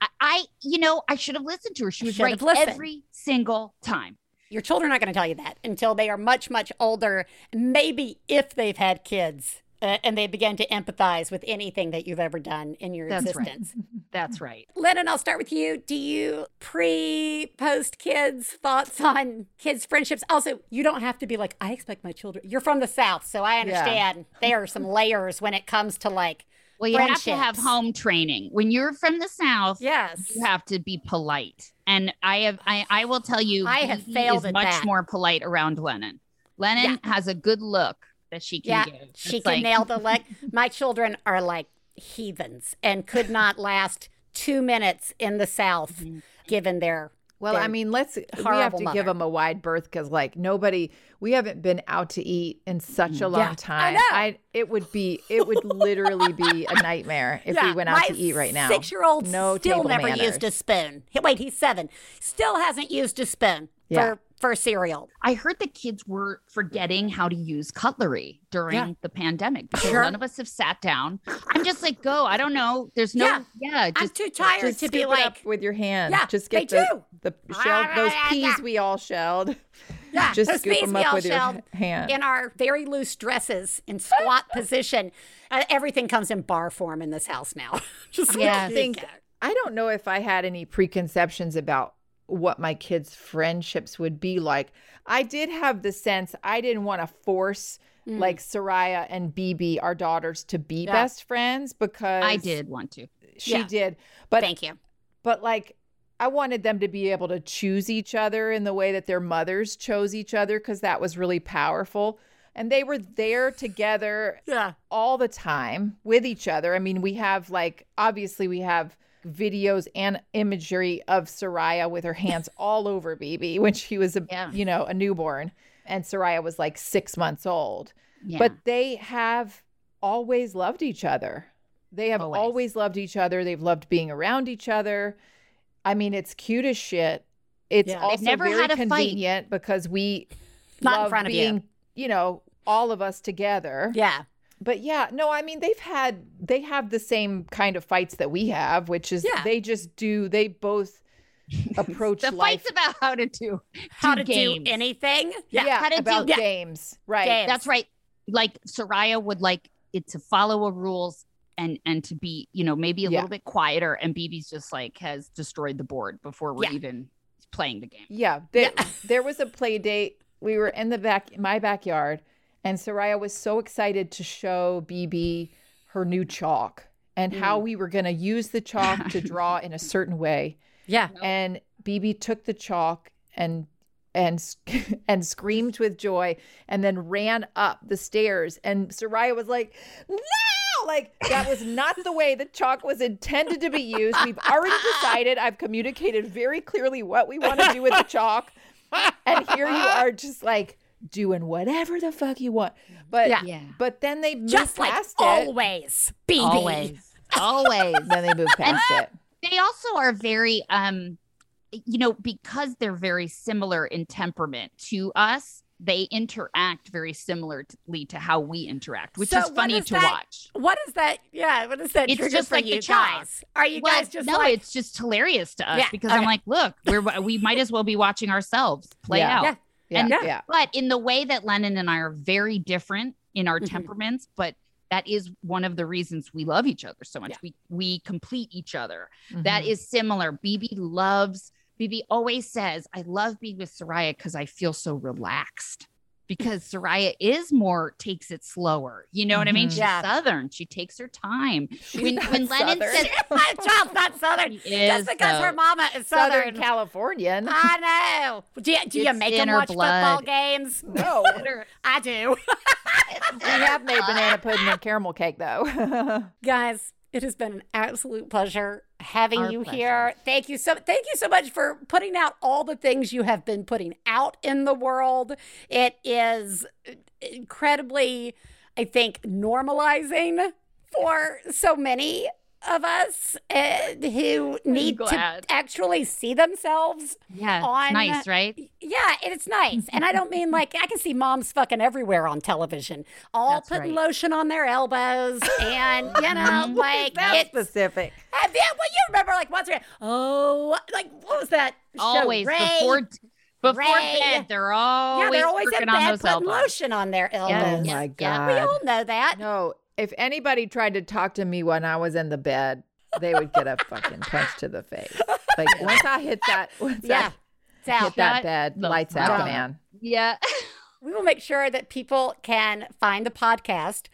I, I, you know, I should have listened to her. She was right every single time. Your children aren't going to tell you that until they are much, much older. Maybe if they've had kids uh, and they begin to empathize with anything that you've ever done in your That's right. existence. That's right. Lennon, I'll start with you. Do you pre, post kids thoughts on kids' friendships? Also, you don't have to be like, I expect my children. You're from the South, so I understand there are some layers when it comes to like, Well, you have to have home training. When you're from the South, yes. you have to be polite. And I have I, I will tell you I have failed is much that. more polite around Lennon. Lennon has a good look that she can Yeah, give. she It's can like- nail the leg. My children are like heathens and could not last two minutes in the South, Mm-hmm. given their. Well, I mean, let's we have to mother. give them a wide berth because, like, nobody, we haven't been out to eat in such a long Yeah, I time. know. it would be, it would literally be a nightmare if we went out my to eat right now. Six-year-old no still never manners. used a spoon. Wait, he's seven. Still hasn't used a spoon Yeah. for for cereal. I heard the kids were forgetting how to use cutlery during Yeah. the pandemic because Sure. none of us have sat down. I'm just like, go. I don't know. There's no, Yeah. yeah. I'm too tired Just to be like, with your hand. Yeah, just get do. the the shelled those peas yeah. we all shelled. yeah, just those scoop peas them we up all with your hand. in our very loose dresses in squat position. Uh, everything comes in bar form in this house now. Just so Yes. you think. I don't know if I had any preconceptions about what my kids' friendships would be like. I did have the sense I didn't want to force mm. like Soraya and BB, our daughters, to be Yeah. best friends because I did want to. She Yeah. did, but Thank you. but like I wanted them to be able to choose each other in the way that their mothers chose each other because that was really powerful. And they were there together Yeah. all the time with each other. I mean, we have like obviously we have videos and imagery of Soraya with her hands all over BB when she was a Yeah. you know a newborn, and Soraya was like six months old. Yeah. But they have always loved each other. They have Always. always. loved each other. They've loved being around each other. I mean, it's cute as shit. It's Yeah. Also never very had a fight. convenient because we Not in love front of you. being, you know, all of us together. Yeah. But yeah, no, I mean they've had they have the same kind of fights that we have, which is Yeah. they just do they both approach The life fight's about how to do How do to games. do anything? yeah, how to do- about Yeah. games. Right. Games. That's right. Like Soraya would like it to follow a rules and and to be, you know, maybe a Yeah. little bit quieter. And BB's just like has destroyed the board before we're Yeah. even playing the game. Yeah, there, there was a play date. We were in the back, my backyard, and Soraya was so excited to show BB her new chalk and how mm. we were going to use the chalk to draw in a certain way. Yeah. And BB took the chalk and and and screamed with joy, and then ran up the stairs. And Soraya was like, "No!" Like that was not the way the chalk was intended to be used. We've already decided. I've communicated very clearly what we want to do with the chalk, and here you are, just like doing whatever the fuck you want. But Yeah. Yeah. but then they moved Just like past it. always, BB. Always. Always. Then they move past it. they also are very um you know because they're very similar in temperament to us they interact very similarly to how we interact which So is funny is to that- watch What is that? Yeah, what is that It's just for like the you chalk. guys? Are you well, guys just no like it's just hilarious to us Yeah, because i'm like look we're we might as well be watching ourselves play Yeah. out Yeah. And- yeah. but in the way that lennon and i are very different in our Mhm. temperaments but that is one of the reasons we love each other so much Yeah. we we complete each other That Mhm. is similar. BB loves, BB always says, I love being with Soraya because I feel so relaxed. Because Soraya is more, takes it slower. You know what I mean? Mhm. She's Yeah. Southern. She takes her time. She's when not when Lennon Southern. says, my child's not southern She just is, because her mama is Southern southern. Californian. I know. Do you, do you make in them her watch football games? no, I do. we have made banana pudding and caramel cake though. Guys, it has been an absolute pleasure having Our you pleasure. here. Thank you so thank you so much for putting out all the things you have been putting out in the world. It is incredibly I think normalizing for so many of us uh, who need to actually see themselves Yeah, it's On- nice, right? Yeah, it's nice. And I don't mean like I can see moms fucking everywhere on television, all That's putting right. lotion on their elbows, and you know, like That's it's. specific. I mean, well, you remember like once, we- oh, like what was that? show? Always Ray? before before Ray. bed, they're always yeah, they're always in working bed putting elbows. lotion on their Oh elbows. Yes, my yeah. god. We all know that. No, if anybody tried to talk to me when I was in the bed, they would get a fucking punch to the face. Like once I hit that, once Yeah, it's I out. hit that Shut bed, the lights out, up. man. Yeah. We will make sure that people can find the podcast,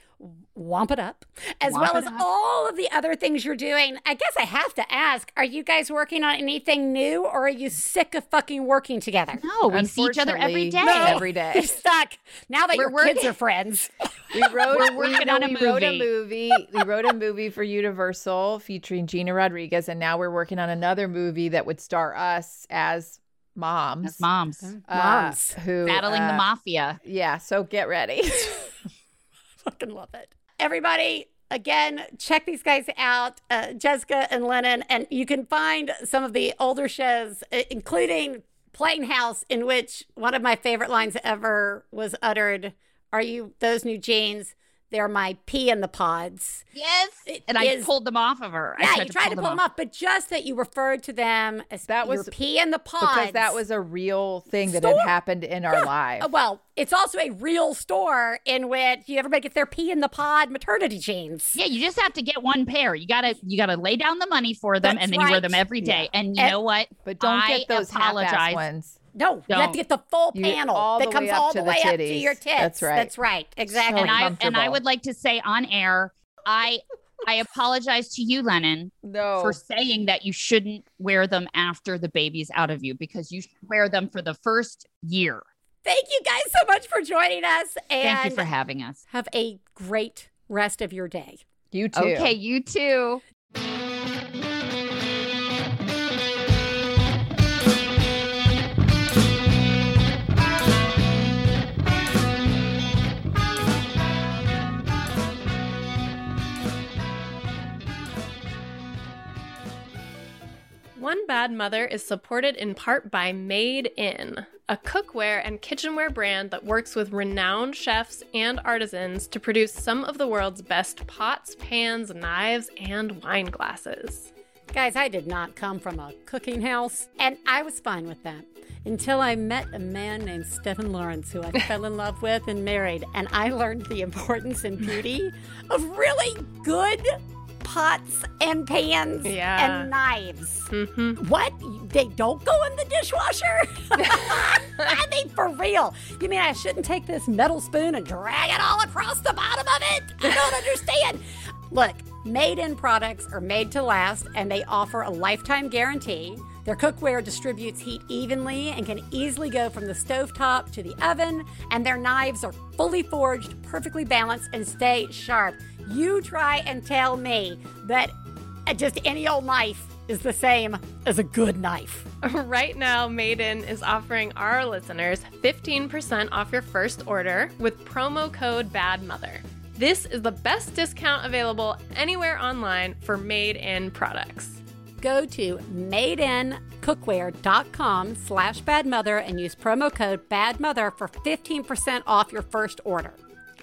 Womp It Up, as Womp well as Up. all of the other things you're doing. I guess I have to ask are you guys working on anything new or are you sick of fucking working together? No, we see each other every day. Unfortunately, Every You're stuck. Now that We're your kids are friends. We wrote, We're working no, on a we wrote a movie. movie. We wrote a movie for Universal featuring Gina Rodriguez, and now we're working on another movie that would star us as moms. As moms uh, Moms. who battling the uh, mafia. Yeah, so get ready. fucking love it. Everybody, again, check these guys out, uh, Jessica and Lennon, and you can find some of the older shows, including Playing House, in which one of my favorite lines ever was uttered Are you those new jeans? They're my pee in the pods. Yes. It and I is- pulled them off of her. I Yeah, you tried to pull them off. off, but just that you referred to them as That your was- pee in the pods. because that was a real thing that had happened in our lives. Uh, well, it's also a real store in which you everybody gets their pee in the pod maternity jeans. Yeah, you just have to get one pair. You gotta you gotta lay down the money for them, That's and then you wear them every day. And you And- know what? But don't I get those half-ass apologize. ones. No, you have to get the full You panel all that the comes way up all to the the way up to your tits. That's right. That's right. Exactly. And I and I would like to say on air, I I apologize to you, Lennon, No. for saying that you shouldn't wear them after the baby's out of you because you should wear them for the first year. Thank you guys so much for joining us, and Thank you for having us. have a great rest of your day. you too. Okay, you too. Mother is supported in part by Made In, a cookware and kitchenware brand that works with renowned chefs and artisans to produce some of the world's best pots, pans, knives, and wine glasses. Guys, I did not come from a cooking house, and I was fine with that until I met a man named Stephen Lawrence, who I fell in love with and married, and I learned the importance and beauty of really good pots and pans Yeah. and knives. Mm-hmm. What? They don't go in the dishwasher? I mean, for real. You mean I shouldn't take this metal spoon and drag it all across the bottom of it? I don't understand. Look, made in products are made to last and they offer a lifetime guarantee. Their cookware distributes heat evenly and can easily go from the stovetop to the oven, and their knives are fully forged, perfectly balanced, and stay sharp. You try and tell me that uh, just any old knife is the same as a good knife. Right now, Made In is offering our listeners 15% off your first order with promo code BADMOTHER. This is the best discount available anywhere online for made in products. Go to madeincookware.com slash badmother and use promo code badmother for 15% off your first order.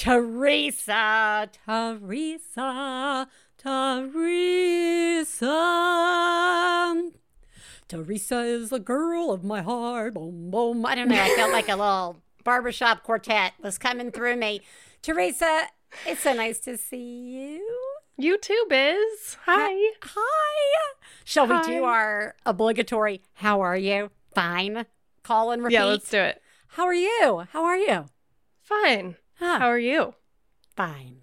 Theresa, Theresa, Theresa. Theresa is the girl of my heart. Boom, boom. I don't know. I felt like a little barbershop quartet was coming through me. Theresa, it's so nice to see you. You too, Biz. Hi. Hi. Shall we do our obligatory how are you? Fine. Call and repeat. Yeah, let's do it. How are you? How are you? Fine. Huh. How are you? Fine.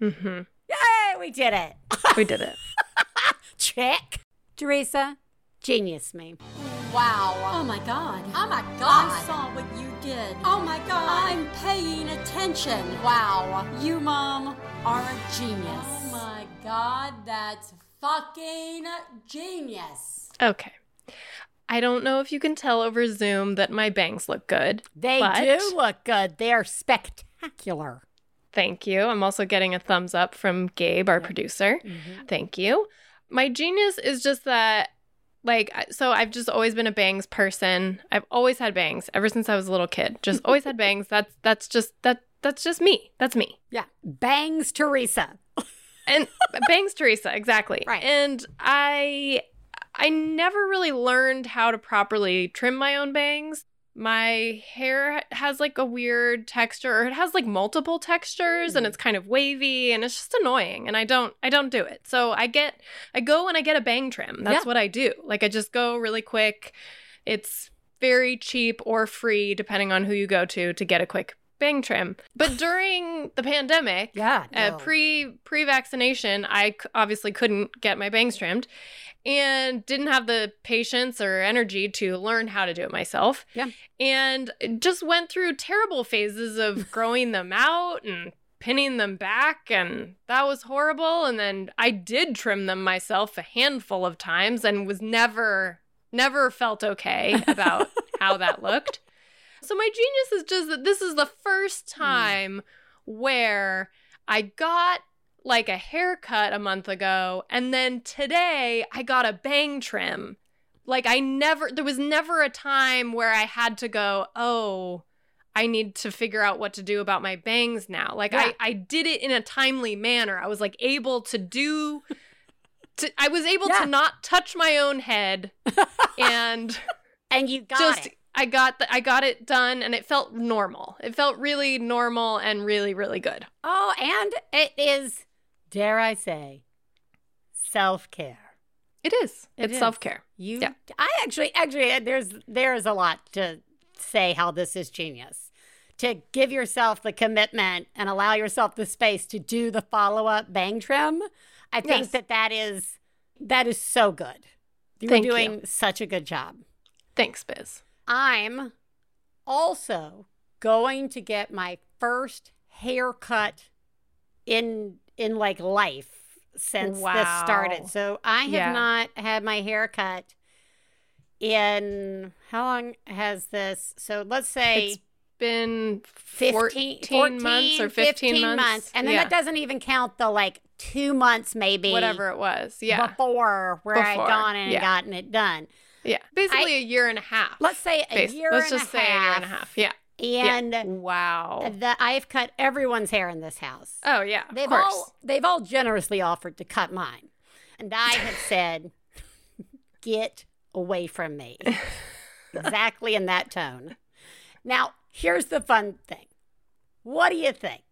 Mm-hmm. Yay, we did it. We did it. Check. Theresa, genius me. Wow. Oh my god. Oh my God. I god. saw what you did. Oh my god. I'm paying attention. Wow. You, Mom, are a genius. Oh my god, that's fucking genius. Okay. I don't know if you can tell over Zoom that my bangs look good. They do look good. They're spectacular. Thank you. I'm also getting a thumbs up from Gabe, our producer. Mm-hmm. Thank you. My genius is just that, like, so I've just always been a bangs person. I've always had bangs ever since I was a little kid. Just always had bangs. That's that's just that that's just me. That's me. Yeah. Bangs Theresa. and bangs theresa exactly Right. and i i never really learned how to properly trim my own bangs my hair has like a weird texture or it has like multiple textures and it's kind of wavy and it's just annoying and i don't i don't do it. So i get i go and i get a bang trim. That's Yeah. what i do. Like i just go really quick. It's very cheap or free depending on who you go to to get a quick bang trim. But during the pandemic Yeah. uh, pre pre vaccination, I c- obviously couldn't get my bangs trimmed, and didn't have the patience or energy to learn how to do it myself. Yeah. and just went through terrible phases of growing them out and pinning them back, and that was horrible. And then I did trim them myself a handful of times, and was never never felt okay about how that looked. So my genius is just that this is the first hmm. time where I got like a haircut a month ago and then today I got a bang trim. Like I never there was never a time where I had to go, "Oh, I need to figure out what to do about my bangs now." Like Yeah. I I did it in a timely manner. I was like able to do to, I was able Yeah. to not touch my own head and and you got just it. I got the, I got it done and it felt normal. It felt really normal and really really good. Oh, and it is, dare I say, self care. It is. It it's is. self-care. You, Yeah. I actually, actually, there's there is a lot to say how this is genius. To give yourself the commitment and allow yourself the space to do the follow up bang trim, I think Yes. that that is that is so good. You're Thank you. doing such a good job. Thanks, Biz. I'm also going to get my first haircut in in like life since this started. So I have Yeah. not had my hair cut in how long has this? So let's say It's been 15, 14 months or 15, months. And then yeah. that doesn't even count the like two months maybe whatever it was. Yeah. before where I'd Before, gone in and yeah. gotten it done. yeah. Basically a year and a half. Let's say a year Let's just say half. a year and a half. Yeah. And yeah. wow. that I've cut everyone's hair in this house. Oh yeah. they've of course. all they've all generously offered to cut mine. And I have said, get away from me. exactly in that tone. Now, here's the fun thing. What do you think?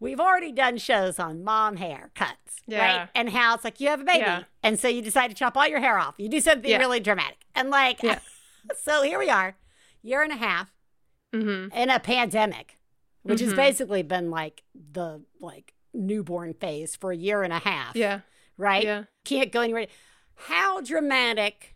We've already done shows on mom hair cuts, Yeah. right? And how it's like you have a baby, Yeah. and so you decide to chop all your hair off. You do something Yeah. really dramatic, and like, Yeah. so here we are, year and a half Mhm. in a pandemic, which has Mhm. basically been like the like newborn phase for a year and a half, Yeah. right? Yeah. Can't go anywhere. How dramatic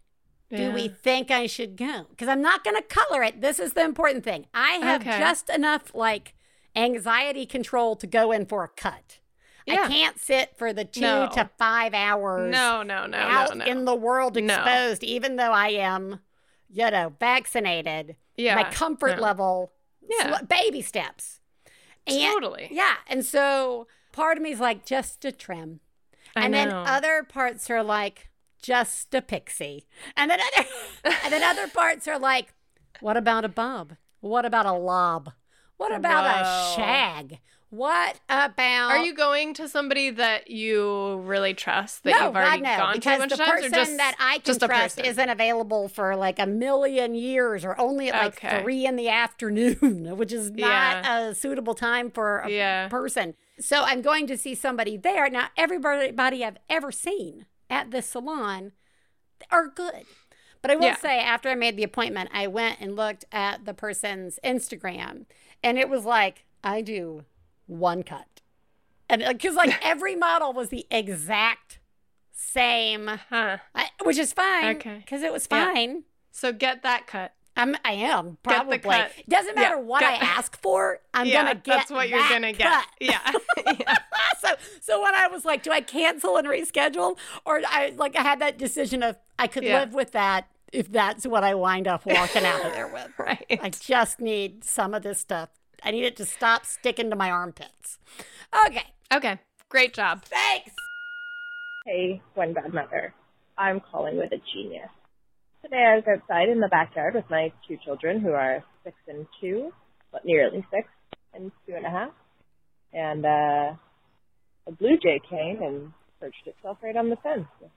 do we think I should go? Because I'm not going to color it. This is the important thing. I have Okay. just enough like anxiety control to go in for a cut. I can't sit for the two No. to five hours No, no, no, out no, no. in the world exposed, even though I am, you know, vaccinated. Yeah. My comfort no. level, Yeah. sl- baby steps. And Totally. yeah, and so part of me is like just a trim, I and then other parts are like just a pixie, and then other and then other parts are like, what about a bob? What about a lob? What about a shag? What about? Are you going to somebody that you really trust that no, you've already God, no, gone to a bunch the of times, person just that I can just trust person? isn't available for like a million years, or only at like Okay. three in the afternoon, which is not a suitable time for a Yeah. person. So I'm going to see somebody there. Now, everybody I've ever seen at this salon are good. But I will Yeah. say, after I made the appointment, I went and looked at the person's Instagram, and it was like, I do one cut. And because, like, every model was the exact same, Huh. I, which is fine. Okay. Because it was Yeah. fine. So get that cut. I'm, I am probably. cut. Doesn't matter Yeah, what I ask for. I'm yeah, gonna get. that's what you're that gonna get. Yeah. yeah. so so when I was like, do I cancel and reschedule, or I like I had that decision of I could Yeah. live with that if that's what I wind up walking out of there with. Right. I just need some of this stuff. I need it to stop sticking to my armpits. Okay, Okay. Great job. thanks. Hey, one bad mother. I'm calling with a genius. Today I was outside in the backyard with my two children who are six and two, but nearly six and two and a half. And uh a blue jay came and perched itself right on the fence. I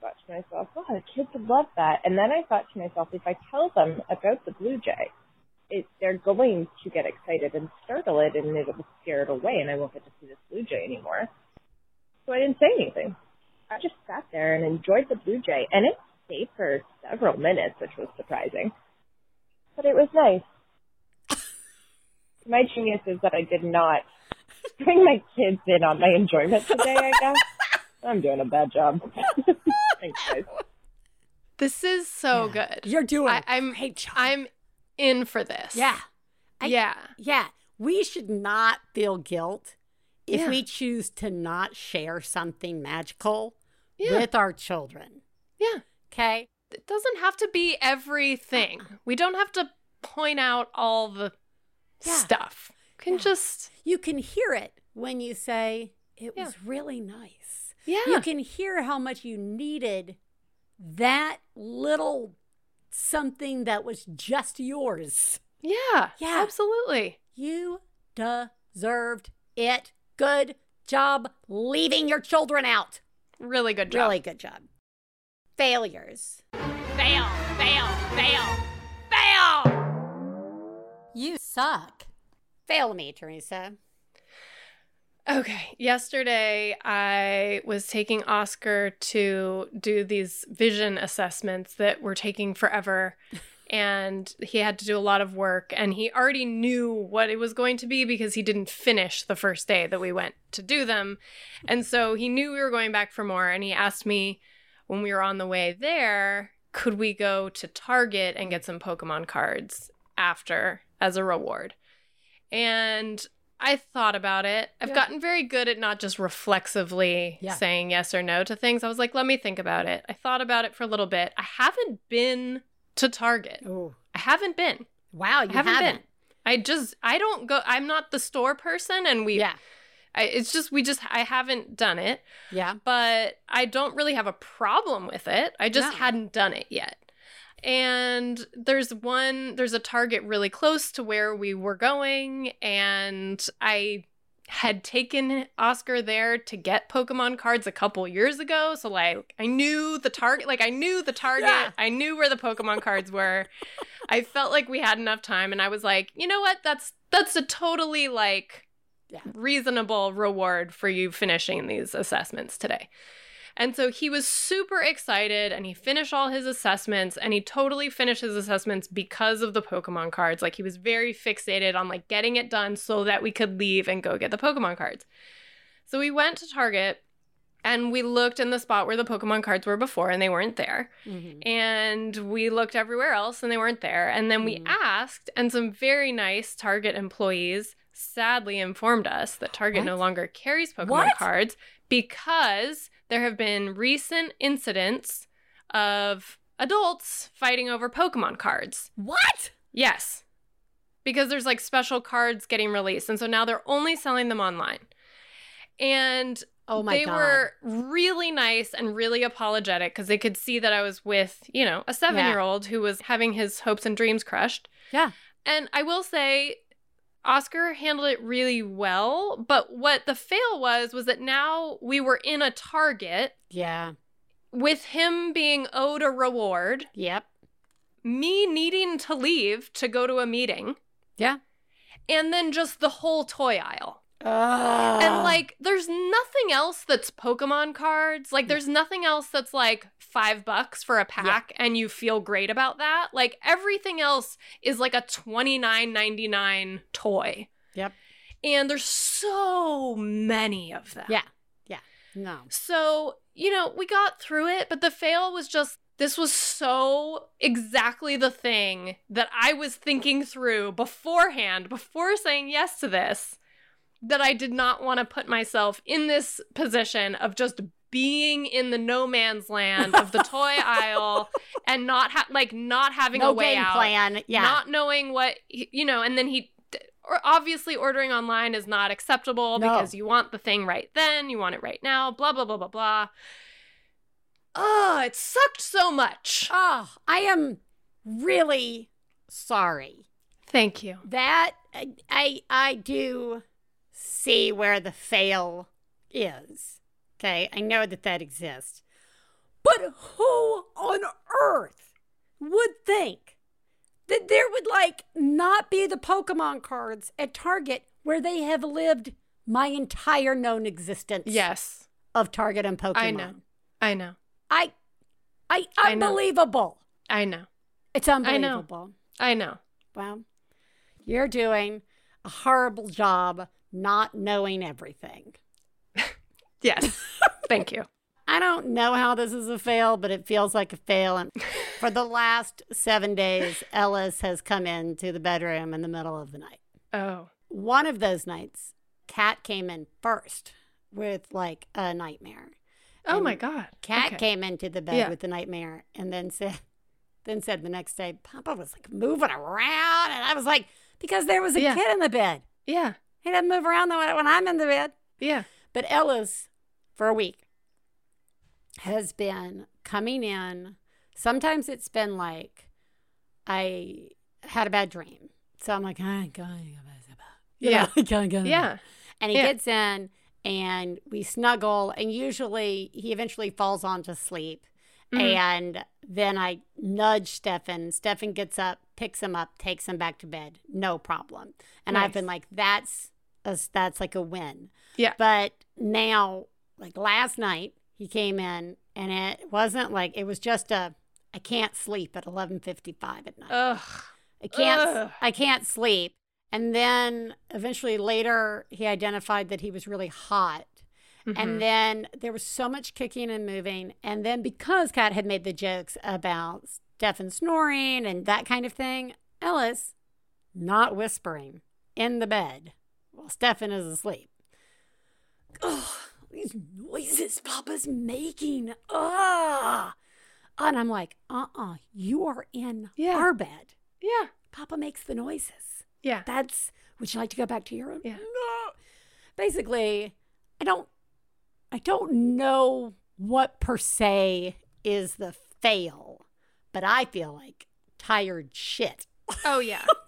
thought to myself, oh, the kids would love that. And then I thought to myself, if I tell them about the blue jay, it, they're going to get excited and startle it and it'll scare it away and I won't get to see this blue jay anymore. So I didn't say anything. I just sat there and enjoyed the blue jay, and it stayed for several minutes, which was surprising. But it was nice. My genius is that I did not bring my kids in on my enjoyment today, I guess. I'm doing a bad job. Thanks, guys. This is so good. You're doing I, I'm great job. I'm in for this. yeah, I- yeah. yeah. We should not feel guilt if Yeah. we choose to not share something magical Yeah. with our children. Yeah. Okay. It doesn't have to be everything. Uh-uh. We don't have to point out all the Yeah. stuff. Can Yeah. just You can hear it when you say, it was really nice. yeah. You can hear how much you needed that little something that was just yours. yeah. Yeah. Absolutely. You deserved it. Good job leaving your children out. Really good job. Really good job. Failures. Fail, fail, fail. Fail! You suck. Fail me, Theresa. Okay. Yesterday, I was taking Oscar to do these vision assessments that were taking forever. And he had to do a lot of work. And he already knew what it was going to be because he didn't finish the first day that we went to do them. And so he knew we were going back for more. And he asked me when we were on the way there, could we go to Target and get some Pokemon cards after as a reward. And I thought about it. I've Yeah. gotten very good at not just reflexively Yeah. saying yes or no to things. I was like, let me think about it. I thought about it for a little bit. I haven't been to Target. Oh, I haven't been. wow, you I haven't, haven't. been. I just I don't go I'm not the store person and we Yeah, I, it's just we just I haven't done it, yeah. but I don't really have a problem with it. I just No. hadn't done it yet. And there's one there's a Target really close to where we were going and I had taken Oscar there to get Pokemon cards a couple years ago, so like I knew the target like I knew the target, Yeah. I knew where the Pokemon cards were. I felt like we had enough time and I was like, "You know what? That's that's a totally like Yeah. reasonable reward for you finishing these assessments today. And so he was super excited and he finished all his assessments and he totally finished his assessments because of the Pokemon cards. Like he was very fixated on like getting it done so that we could leave and go get the Pokemon cards. So we went to Target and we looked in the spot where the Pokemon cards were before and they weren't there Mhm. and we looked everywhere else and they weren't there. And then we Mhm. asked, and some very nice Target employees sadly informed us that Target no longer carries Pokemon What? cards because there have been recent incidents of adults fighting over Pokemon cards. What? Yes. Because there's like special cards getting released. And so now they're only selling them online. And Oh my they god. were really nice and really apologetic because they could see that I was with, you know, a seven year old who was having his hopes and dreams crushed. Yeah. And I will say, Oscar handled it really well. But what the fail was, was that now we were in a target Yeah. with him being owed a reward, Yep. me needing to leave to go to a meeting, Yeah. and then just the whole toy aisle. Uh, And like, there's nothing else that's Pokemon cards. Like, there's nothing else that's like five bucks for a pack, and you feel great about that. Like, everything else is like a twenty nine ninety nine toy. Yep. And there's so many of them. Yeah. Yeah. No. So, you know, we got through it, but the fail was just this was so exactly the thing that I was thinking through beforehand, before saying yes to this, that I did not want to put myself in this position of just being in the no man's land of the toy aisle and not ha- like not having no a way out plan. Yeah. not knowing what you know and then he or obviously ordering online is not acceptable No. because you want the thing right then you want it right now blah blah blah blah blah oh it sucked so much oh, I am really sorry. thank you That I I do see where the fail is. Okay, I know that that exists. But who on earth would think that there would like not be the Pokemon cards at Target where they have lived my entire known existence yes of Target and Pokemon? i know i know I I I know. unbelievable. i know It's unbelievable. i know Well, you're doing a horrible job not knowing everything. yes thank you I don't know how this is a fail, but it feels like a fail. And for the last seven days, Ellis has come into the bedroom in the middle of the night. oh One of those nights, Kat came in first with like a nightmare. oh And my god Kat Okay. came into the bed Yeah. with the nightmare and then said, then said the next day, Papa was like moving around. And I was like, because there was a Yeah. kid in the bed. yeah He doesn't move around though when I'm in the bed. yeah But Ellis for a week, has been coming in. Sometimes it's been like, I had a bad dream. So I'm like, I'm go, Yeah. yeah, yeah And he Yeah. gets in and we snuggle. And usually he eventually falls on to sleep. Mhm. And then I nudge Stefan. Stefan gets up, picks him up, takes him back to bed. No problem. And I've been like, that's a, that's like a win. Yeah. But now, like last night, he came in and it wasn't like it was just a I can't sleep at eleven fifty five at night. ugh I can't ugh. I can't sleep. And then eventually later he identified that he was really hot. Mhm. And then there was so much kicking and moving. And then because Kat had made the jokes about Stefan snoring and that kind of thing, Ellis not whispering, in the bed while Stefan is asleep. Oh, these noises Papa's making. Ah. And I'm like, uh uh you are in Yeah. our bed. Yeah. Papa makes the noises. Yeah. That's, would you like to go back to your room? Yeah. No. Basically, I don't, I don't know what per se is the fail, but I feel like tired shit. Oh yeah.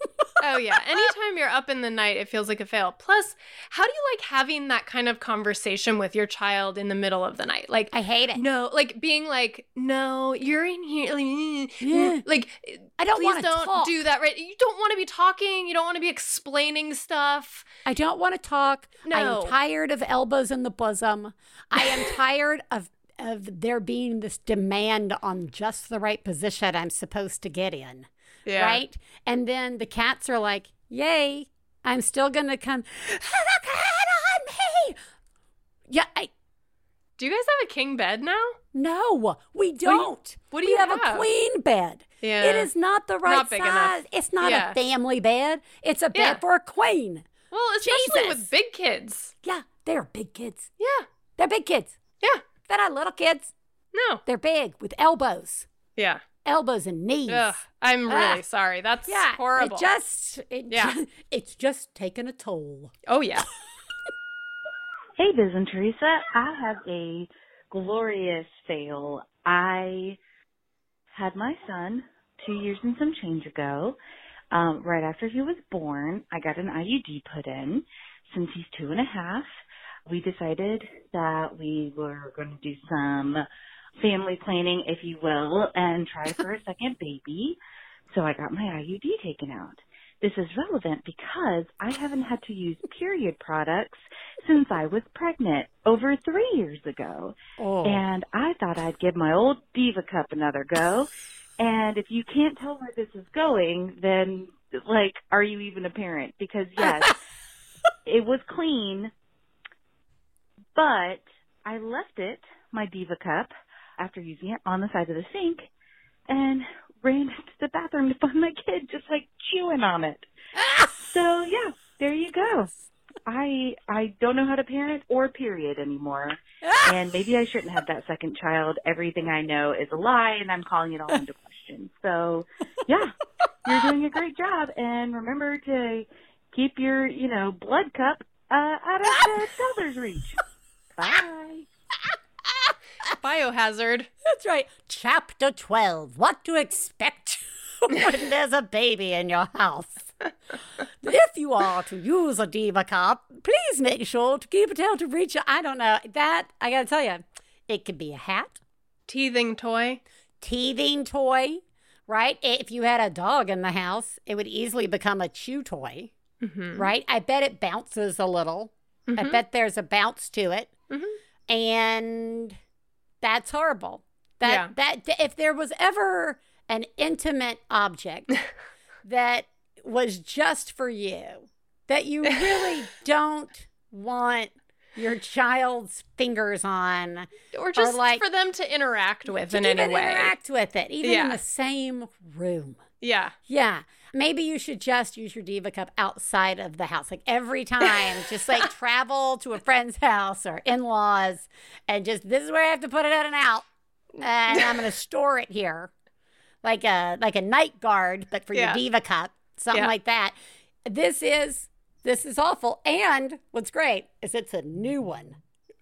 Oh yeah. Anytime you're up in the night, it feels like a fail. Plus, how do you like having that kind of conversation with your child in the middle of the night? Like I hate it. no, like being like, no, you're in here. Like, Yeah. like I don't please want to don't talk. do that. Right? You don't want to be talking. You don't want to be explaining stuff. I don't want to talk. No. I am tired of elbows in the bosom. I am tired of of there being this demand on just the right position I'm supposed to get in. Right? And then the cats are like, "Yay, I'm still going to come a cat on me." Yeah, I Do you guys have a king bed now? no, we don't. what do we you have, a have? queen bed. Yeah. It is not the right Not big enough. size. It's not Yeah. a family bed. It's a bed Yeah. for a queen. Well, especially Jesus. with big kids. Yeah, they're big kids. Yeah. They're big kids. Yeah. They're not little kids. No. They're big with elbows, Yeah. Elbows and knees. Ugh. I'm really Ah. sorry. That's yeah, horrible. It just, it Yeah. ju- it's just taken a toll. oh yeah. Hey, Biz and Theresa. I have a glorious fail. I had my son two years and some change ago. Um, right after he was born, I got an IUD put in. Since he's two and a half, we decided that we were going to do some family planning, if you will, and try for a second baby. So I got my IUD taken out. This is relevant because I haven't had to use period products since I was pregnant over three years ago. Oh, And I thought I'd give my old Diva Cup another go. And if you can't tell where this is going, then like, are you even a parent? Because yes, it was clean, but I left it, my Diva Cup, after using it on the side of the sink and ran to the bathroom to find my kid just like chewing on it. So yeah, there you go. I I don't know how to parent or period anymore. And maybe I shouldn't have that second child. Everything I know is a lie and I'm calling it all into question. So yeah, you're doing a great job and remember to keep your, you know, blood cup uh, out of the toddler's reach. Bye. Biohazard. that's right. Chapter 12 What to Expect When There's a Baby in Your House. if you are to use a Diva Cup, please make sure to keep it out of reach. I don't know. That, I gotta tell you, it could be a hat. Teething toy. teething toy, right? If you had a dog in the house, it would easily become a chew toy, Mm-hmm. right? I bet it bounces a little. I bet there's a bounce to it. Mhm. And that's horrible. That that if there was ever an intimate object that was just for you, that you really don't want your child's fingers on, Or just like- for them to interact with in any way. interact with it, even in the same room. Yeah. Yeah. Maybe you should just use your Diva Cup outside of the house. Like every time, just like travel to a friend's house or in laws and just, this is where I have to put it in and out. And I'm going to store it here. Like a like a night guard, but for Yeah. your Diva Cup, something Yeah. like that. This is this is awful. And what's great is it's a new one.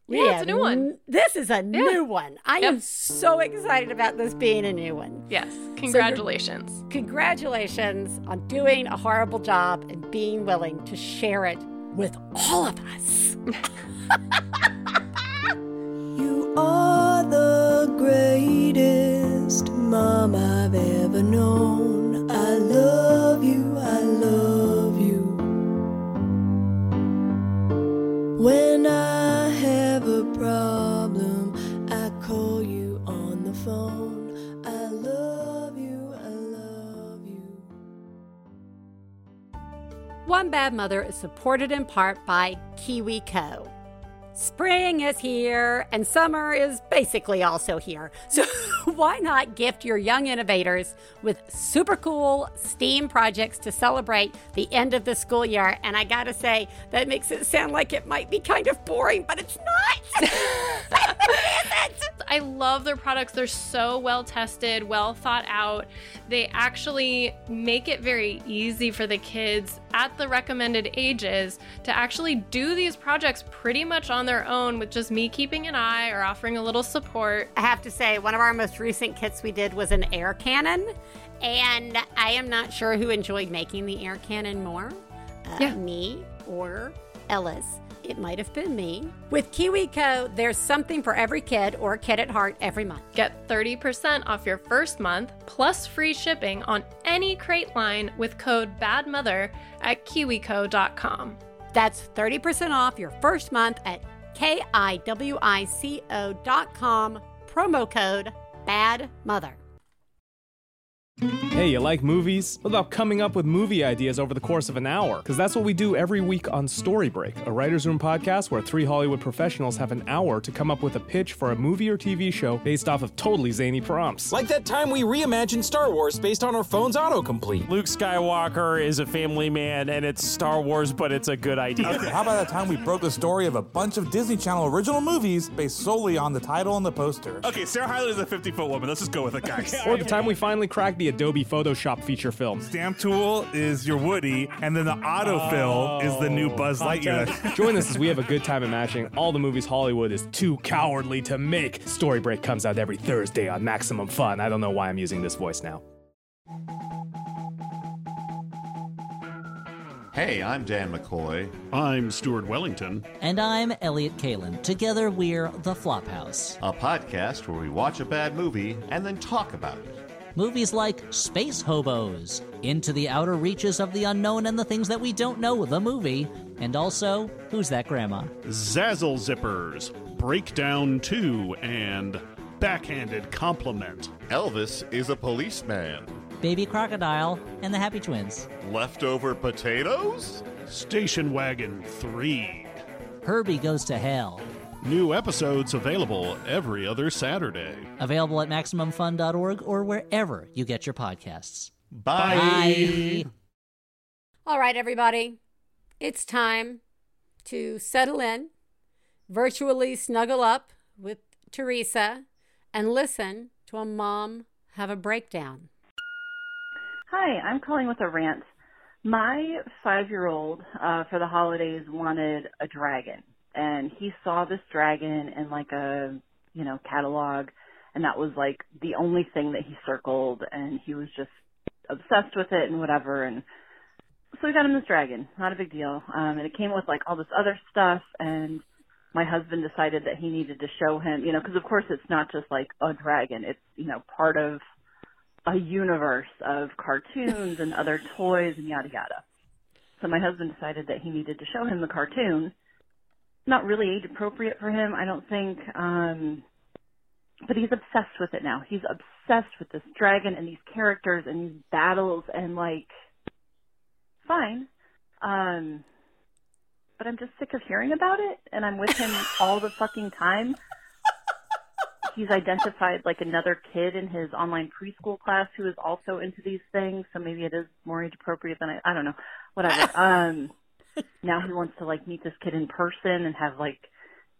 We Yeah, it's a new one. n- This is a new one. I am so excited about this being a new one. Yes. Congratulations. Congratulations on doing a horrible job and being willing to share it with all of us. You are the greatest mom I've ever known. I love you, I love you. When I One Bad Mother is supported in part by KiwiCo. Spring is here and summer is basically also here. So why not gift your young innovators with super cool STEAM projects to celebrate the end of the school year? And I gotta say, that makes it sound like it might be kind of boring, but it's not. I love their products. They're so well tested, well thought out. They actually make it very easy for the kids at the recommended ages to actually do these projects pretty much on their own with just me keeping an eye or offering a little support. I have to say, one of our most recent kits we did was an air cannon. And I am not sure who enjoyed making the air cannon more uh, Yeah. me or Ellis. It might have been me. With KiwiCo, there's something for every kid or kid at heart every month. Get 30% off your first month plus free shipping on any crate line with code BADMOTHER at kiwico.com. That's 30% off your first month at K-I-W-I-C-O.com, promo code BAD MOTHER. Hey, you like movies? What about coming up with movie ideas over the course of an hour? Because that's what we do every week on Story Break, a writer's room podcast where three Hollywood professionals have an hour to come up with a pitch for a movie or TV show based off of totally zany prompts. Like that time we reimagined Star Wars based on our phone's autocomplete. Luke Skywalker is a family man and it's Star Wars, but it's a good idea. Okay, how about that time we broke the story of a bunch of Disney Channel original movies based solely on the title and the poster? Okay, Sarah Hyland is a 50 foot woman. Let's just go with it, guys. Or the time we finally cracked the Adobe Photoshop feature film. Stamp tool is your Woody, and then the autofill is the new Buzz Lightyear. Join us as we have a good time imagining all the movies Hollywood is too cowardly to make. Story Break comes out every Thursday on Maximum Fun. I don't know why I'm using this voice now. Hey, I'm Dan McCoy. I'm Stuart Wellington. And I'm Elliott Kalan. Together we're The Flophouse, a podcast where we watch a bad movie and then talk about it. Movies like Space Hobos, Into the Outer Reaches of the Unknown and the Things That We Don't Know, the movie, and also Who's That Grandma? Zazzle Zippers, Breakdown 2, and Backhanded Compliment. Elvis is a policeman. Baby Crocodile and the Happy Twins. Leftover potatoes? Station Wagon 3. Herbie Goes to Hell. New episodes available every other Saturday. Available at MaximumFun.org or wherever you get your podcasts. Bye. Bye. All right, everybody. It's time to settle in, virtually snuggle up with Theresa, and listen to a mom have a breakdown. Hi, I'm calling with a rant. My five year old uh, for the holidays wanted a dragon, and he saw this dragon in like a you know catalog, and that was like the only thing that he circled, and he was just obsessed with it and whatever, and so we got him this dragon. Not a big deal, um, and it came with like all this other stuff, and my husband decided that he needed to show him, you know, because of course it's not just like a dragon; it's you know part of a universe of cartoons and other toys and yada yada. So my husband decided that he needed to show him the cartoon. Not really age appropriate for him, I don't think. Um but he's obsessed with it now. He's obsessed with this dragon and these characters and these battles and like fine. Um but I'm just sick of hearing about it and I'm with him all the fucking time he's identified like another kid in his online preschool class who is also into these things, so maybe it is more age appropriate than I I don't know. Whatever. um now he wants to like meet this kid in person and have like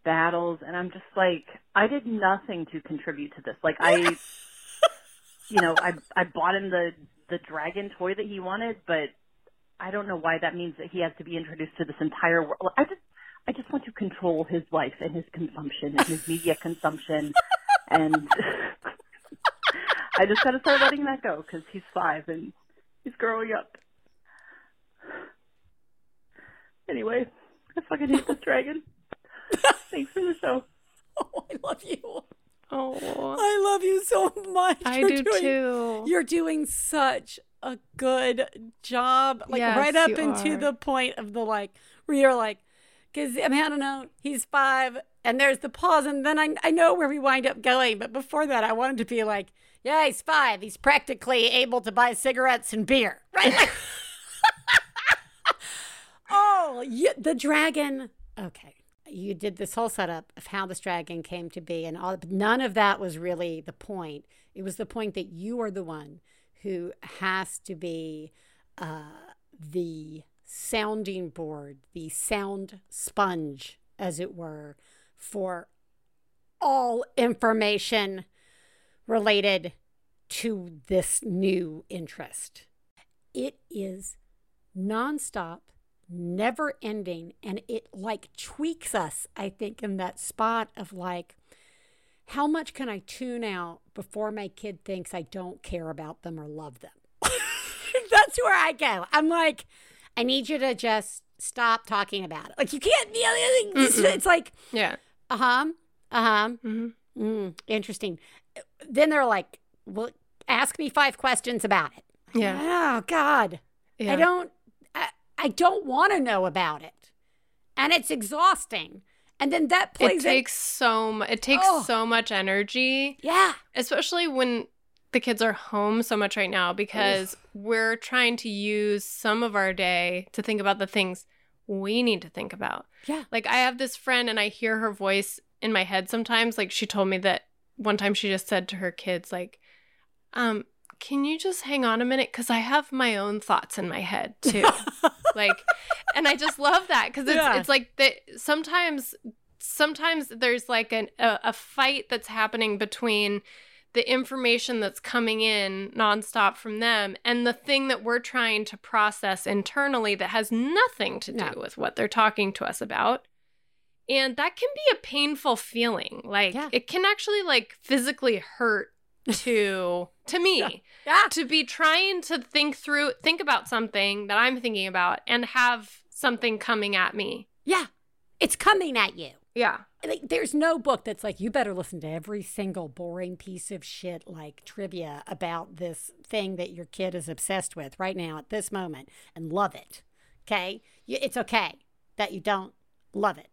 battles and I'm just like I did nothing to contribute to this. Like I you know, I I bought him the the dragon toy that he wanted, but I don't know why that means that he has to be introduced to this entire world. I just I just want to control his life and his consumption and his media consumption and I just got to start letting that go because he's five and he's growing up. Anyway, I fucking hate this dragon. Thanks for the show. Oh, I love you. Oh, I love you so much. I You're do doing- too. You're doing such a good job. Like Yes, right up you into are. the point of the like where you're like, because I mean I don't know, he's five, and there's the pause, and then I I know where we wind up going, but before that I wanted to be like, yeah, he's five, he's practically able to buy cigarettes and beer, right? yeah, the dragon. Okay. you did this whole setup of how this dragon came to be, and all. None of that was really the point. It was the point that you are the one who has to be uh, the sounding board, the sound sponge, as it were, for all information related to this new interest. It is nonstop, never ending, and it like tweaks us, I think, in that spot of like, how much can I tune out before my kid thinks I don't care about them or love them? That's where I go. I'm like, I need you to just stop talking about it. Like you can't. It's, Mm-mm. it's like, Yeah. uh huh, uh huh. Mm, interesting. Then they're like, well, ask me five questions about it. Yeah. Oh God, Yeah. I don't. I, don't want to know about it, and it's exhausting. And then that It plays. in- takes so mu- it takes Oh. so much energy. Yeah. Especially when the kids are home so much right now because we're trying to use some of our day to think about the things we need to think about. Yeah. Like I have this friend and I hear her voice in my head sometimes. Like she told me that one time she just said to her kids like um can you just hang on a minute cuz I have my own thoughts in my head too. like and I just love that cuz it's Yeah. it's like that sometimes sometimes there's like an, a, a fight that's happening between the information that's coming in nonstop from them and the thing that we're trying to process internally that has nothing to do No. with what they're talking to us about. And that can be a painful feeling. Like it can actually like physically hurt to to me Yeah. to be trying to think through think about something that I'm thinking about and have something coming at me. Yeah. It's coming at you. Yeah. Like, there's no book that's like, you better listen to every single boring piece of shit like trivia about this thing that your kid is obsessed with right now at this moment and love it. Okay? You- It's okay that you don't love it.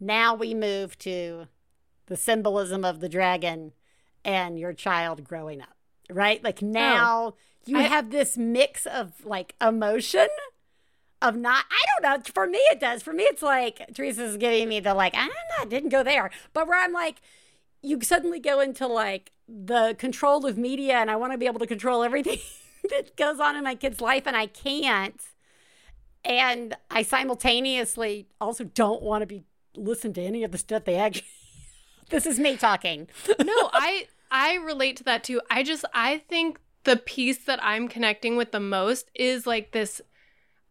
Now we move to the symbolism of the dragon and your child growing up, right? Like oh, now you I- have this mix of like emotion of not I don't know. For me it does. For me it's like Theresa's giving me the like, ah, I'm not didn't go there. But where I'm like, you suddenly go into like the control of media and I want to be able to control everything that goes on in my kid's life and I can't. And I simultaneously also don't want to be listen to any of the stuff they actually This is me talking. no, I I relate to that too. I just I think the piece that I'm connecting with the most is like this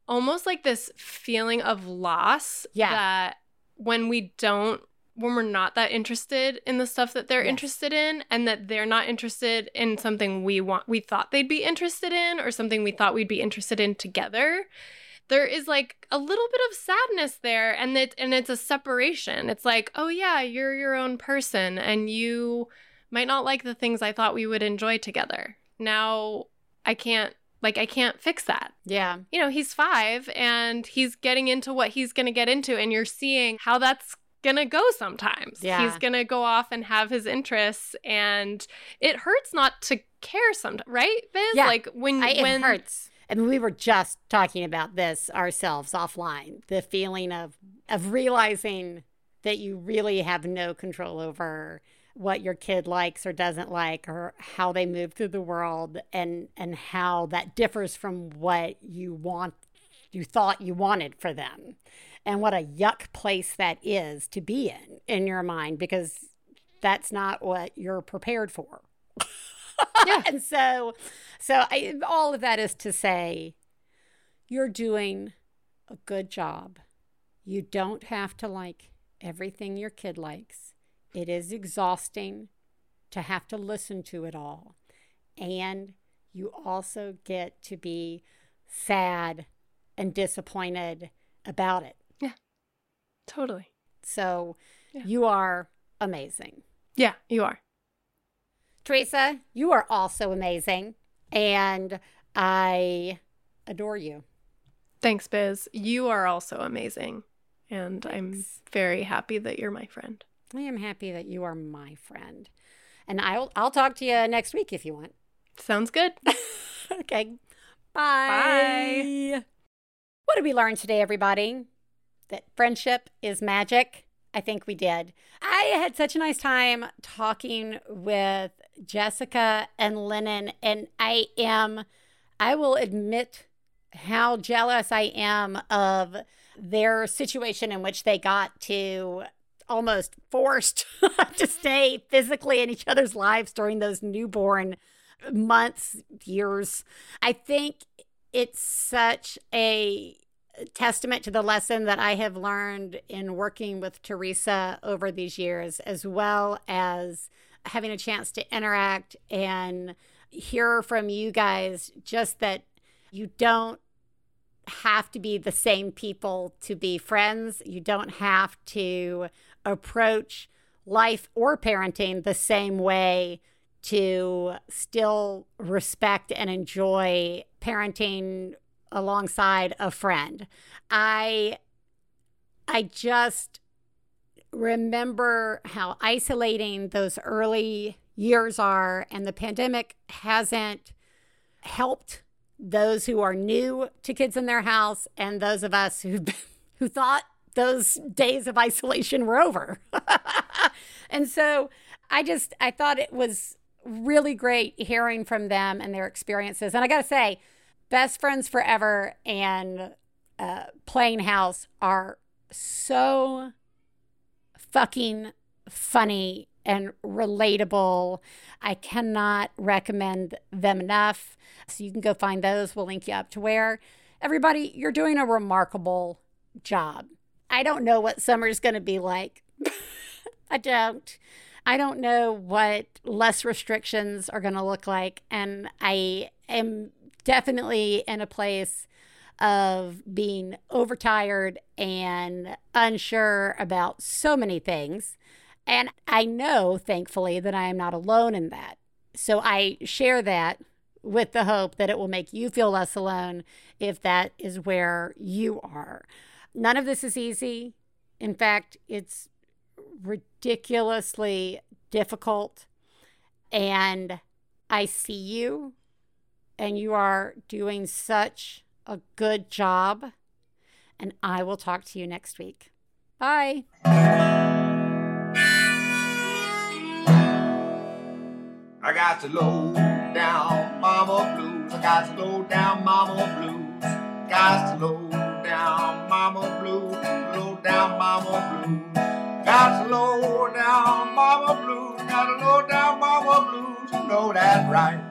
almost like this feeling of loss Yeah. that when we don't when we're not that interested in the stuff that they're Yes. interested interested in and that they're not interested in something we want we thought they'd be interested in or something we thought we'd be interested in together there is like a little bit of sadness there and it and it's a separation it's like oh yeah you're your own person and you might not like the things i thought we would enjoy together now i can't like i can't fix that Yeah. you know he's five and he's getting into what he's gonna get into and you're seeing how that's gonna go sometimes Yeah. he's gonna go off and have his interests and it hurts not to care sometimes right biz Yeah. like when I, when it hurts. Mean, we were just talking about this ourselves offline. The feeling of of realizing that you really have no control over what your kid likes or doesn't like, or how they move through the world, and and how that differs from what you want, you thought you wanted for them, and what a yuck place that is to be in in your mind because that's not what you're prepared for. yeah. and so, so I, all of that is to say, you're doing a good job. You don't have to like everything your kid likes. It is exhausting to have to listen to it all. And you also get to be sad and disappointed about it. Yeah, totally So Yeah. you are amazing. yeah you are Theresa, you are also amazing. And I adore you. Thanks, Biz. You are also amazing. And I'm very happy that you're my friend. I am happy that you are my friend. And I'll I'll talk to you next week if you want. Sounds good. okay. Bye. What did we learn today, everybody? That friendship is magic I think we did. I had such a nice time talking with Jessica and Lennon, and I am, I will admit how jealous I am of their situation in which they got to almost forced to stay physically in each other's lives during those newborn months, years. I think it's such a testament to the lesson that I have learned in working with Theresa over these years, as well as having a chance to interact and hear from you guys just that you don't have to be the same people to be friends. You don't have to approach life or parenting the same way to still respect and enjoy parenting alongside a friend. I I just remember how isolating those early years are and the pandemic hasn't helped those who are new to kids in their house and those of us who who thought those days of isolation were over. and so I just I thought it was really great hearing from them and their experiences. And I got to say, Best Friends Forever and uh, Playing House are so fucking funny and relatable. I cannot recommend them enough. So you can go find those. We'll link you up to where. Everybody, you're doing a remarkable job. I don't know what summer's going to be like. I don't. I don't know what less restrictions are going to look like. And I am definitely in a place of being overtired and unsure about so many things. And I know, thankfully, that I am not alone in that. So I share that with the hope that it will make you feel less alone if that is where you are. None of this is easy. In fact, it's ridiculously difficult. And I see you, and you are doing such a good job. And I will talk to you next week. Bye. I got to low down mama blues. I got to low down mama blues. Got to low down mama blues. Low down mama blues. Got to low down mama blues. Got to low down mama blues. You know that's right.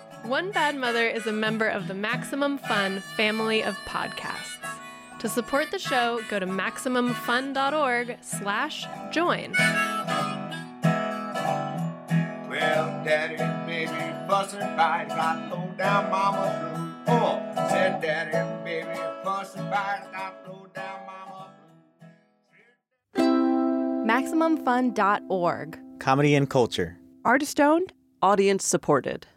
One Bad Mother is a member of the Maximum Fun family of podcasts. To support the show, go to MaximumFun.org slash join. Well, daddy and baby fussing fight, got low down mama blue. Oh, said daddy and baby fussing fight, got low down mama MaximumFun.org. Comedy and culture. Artist owned, audience supported.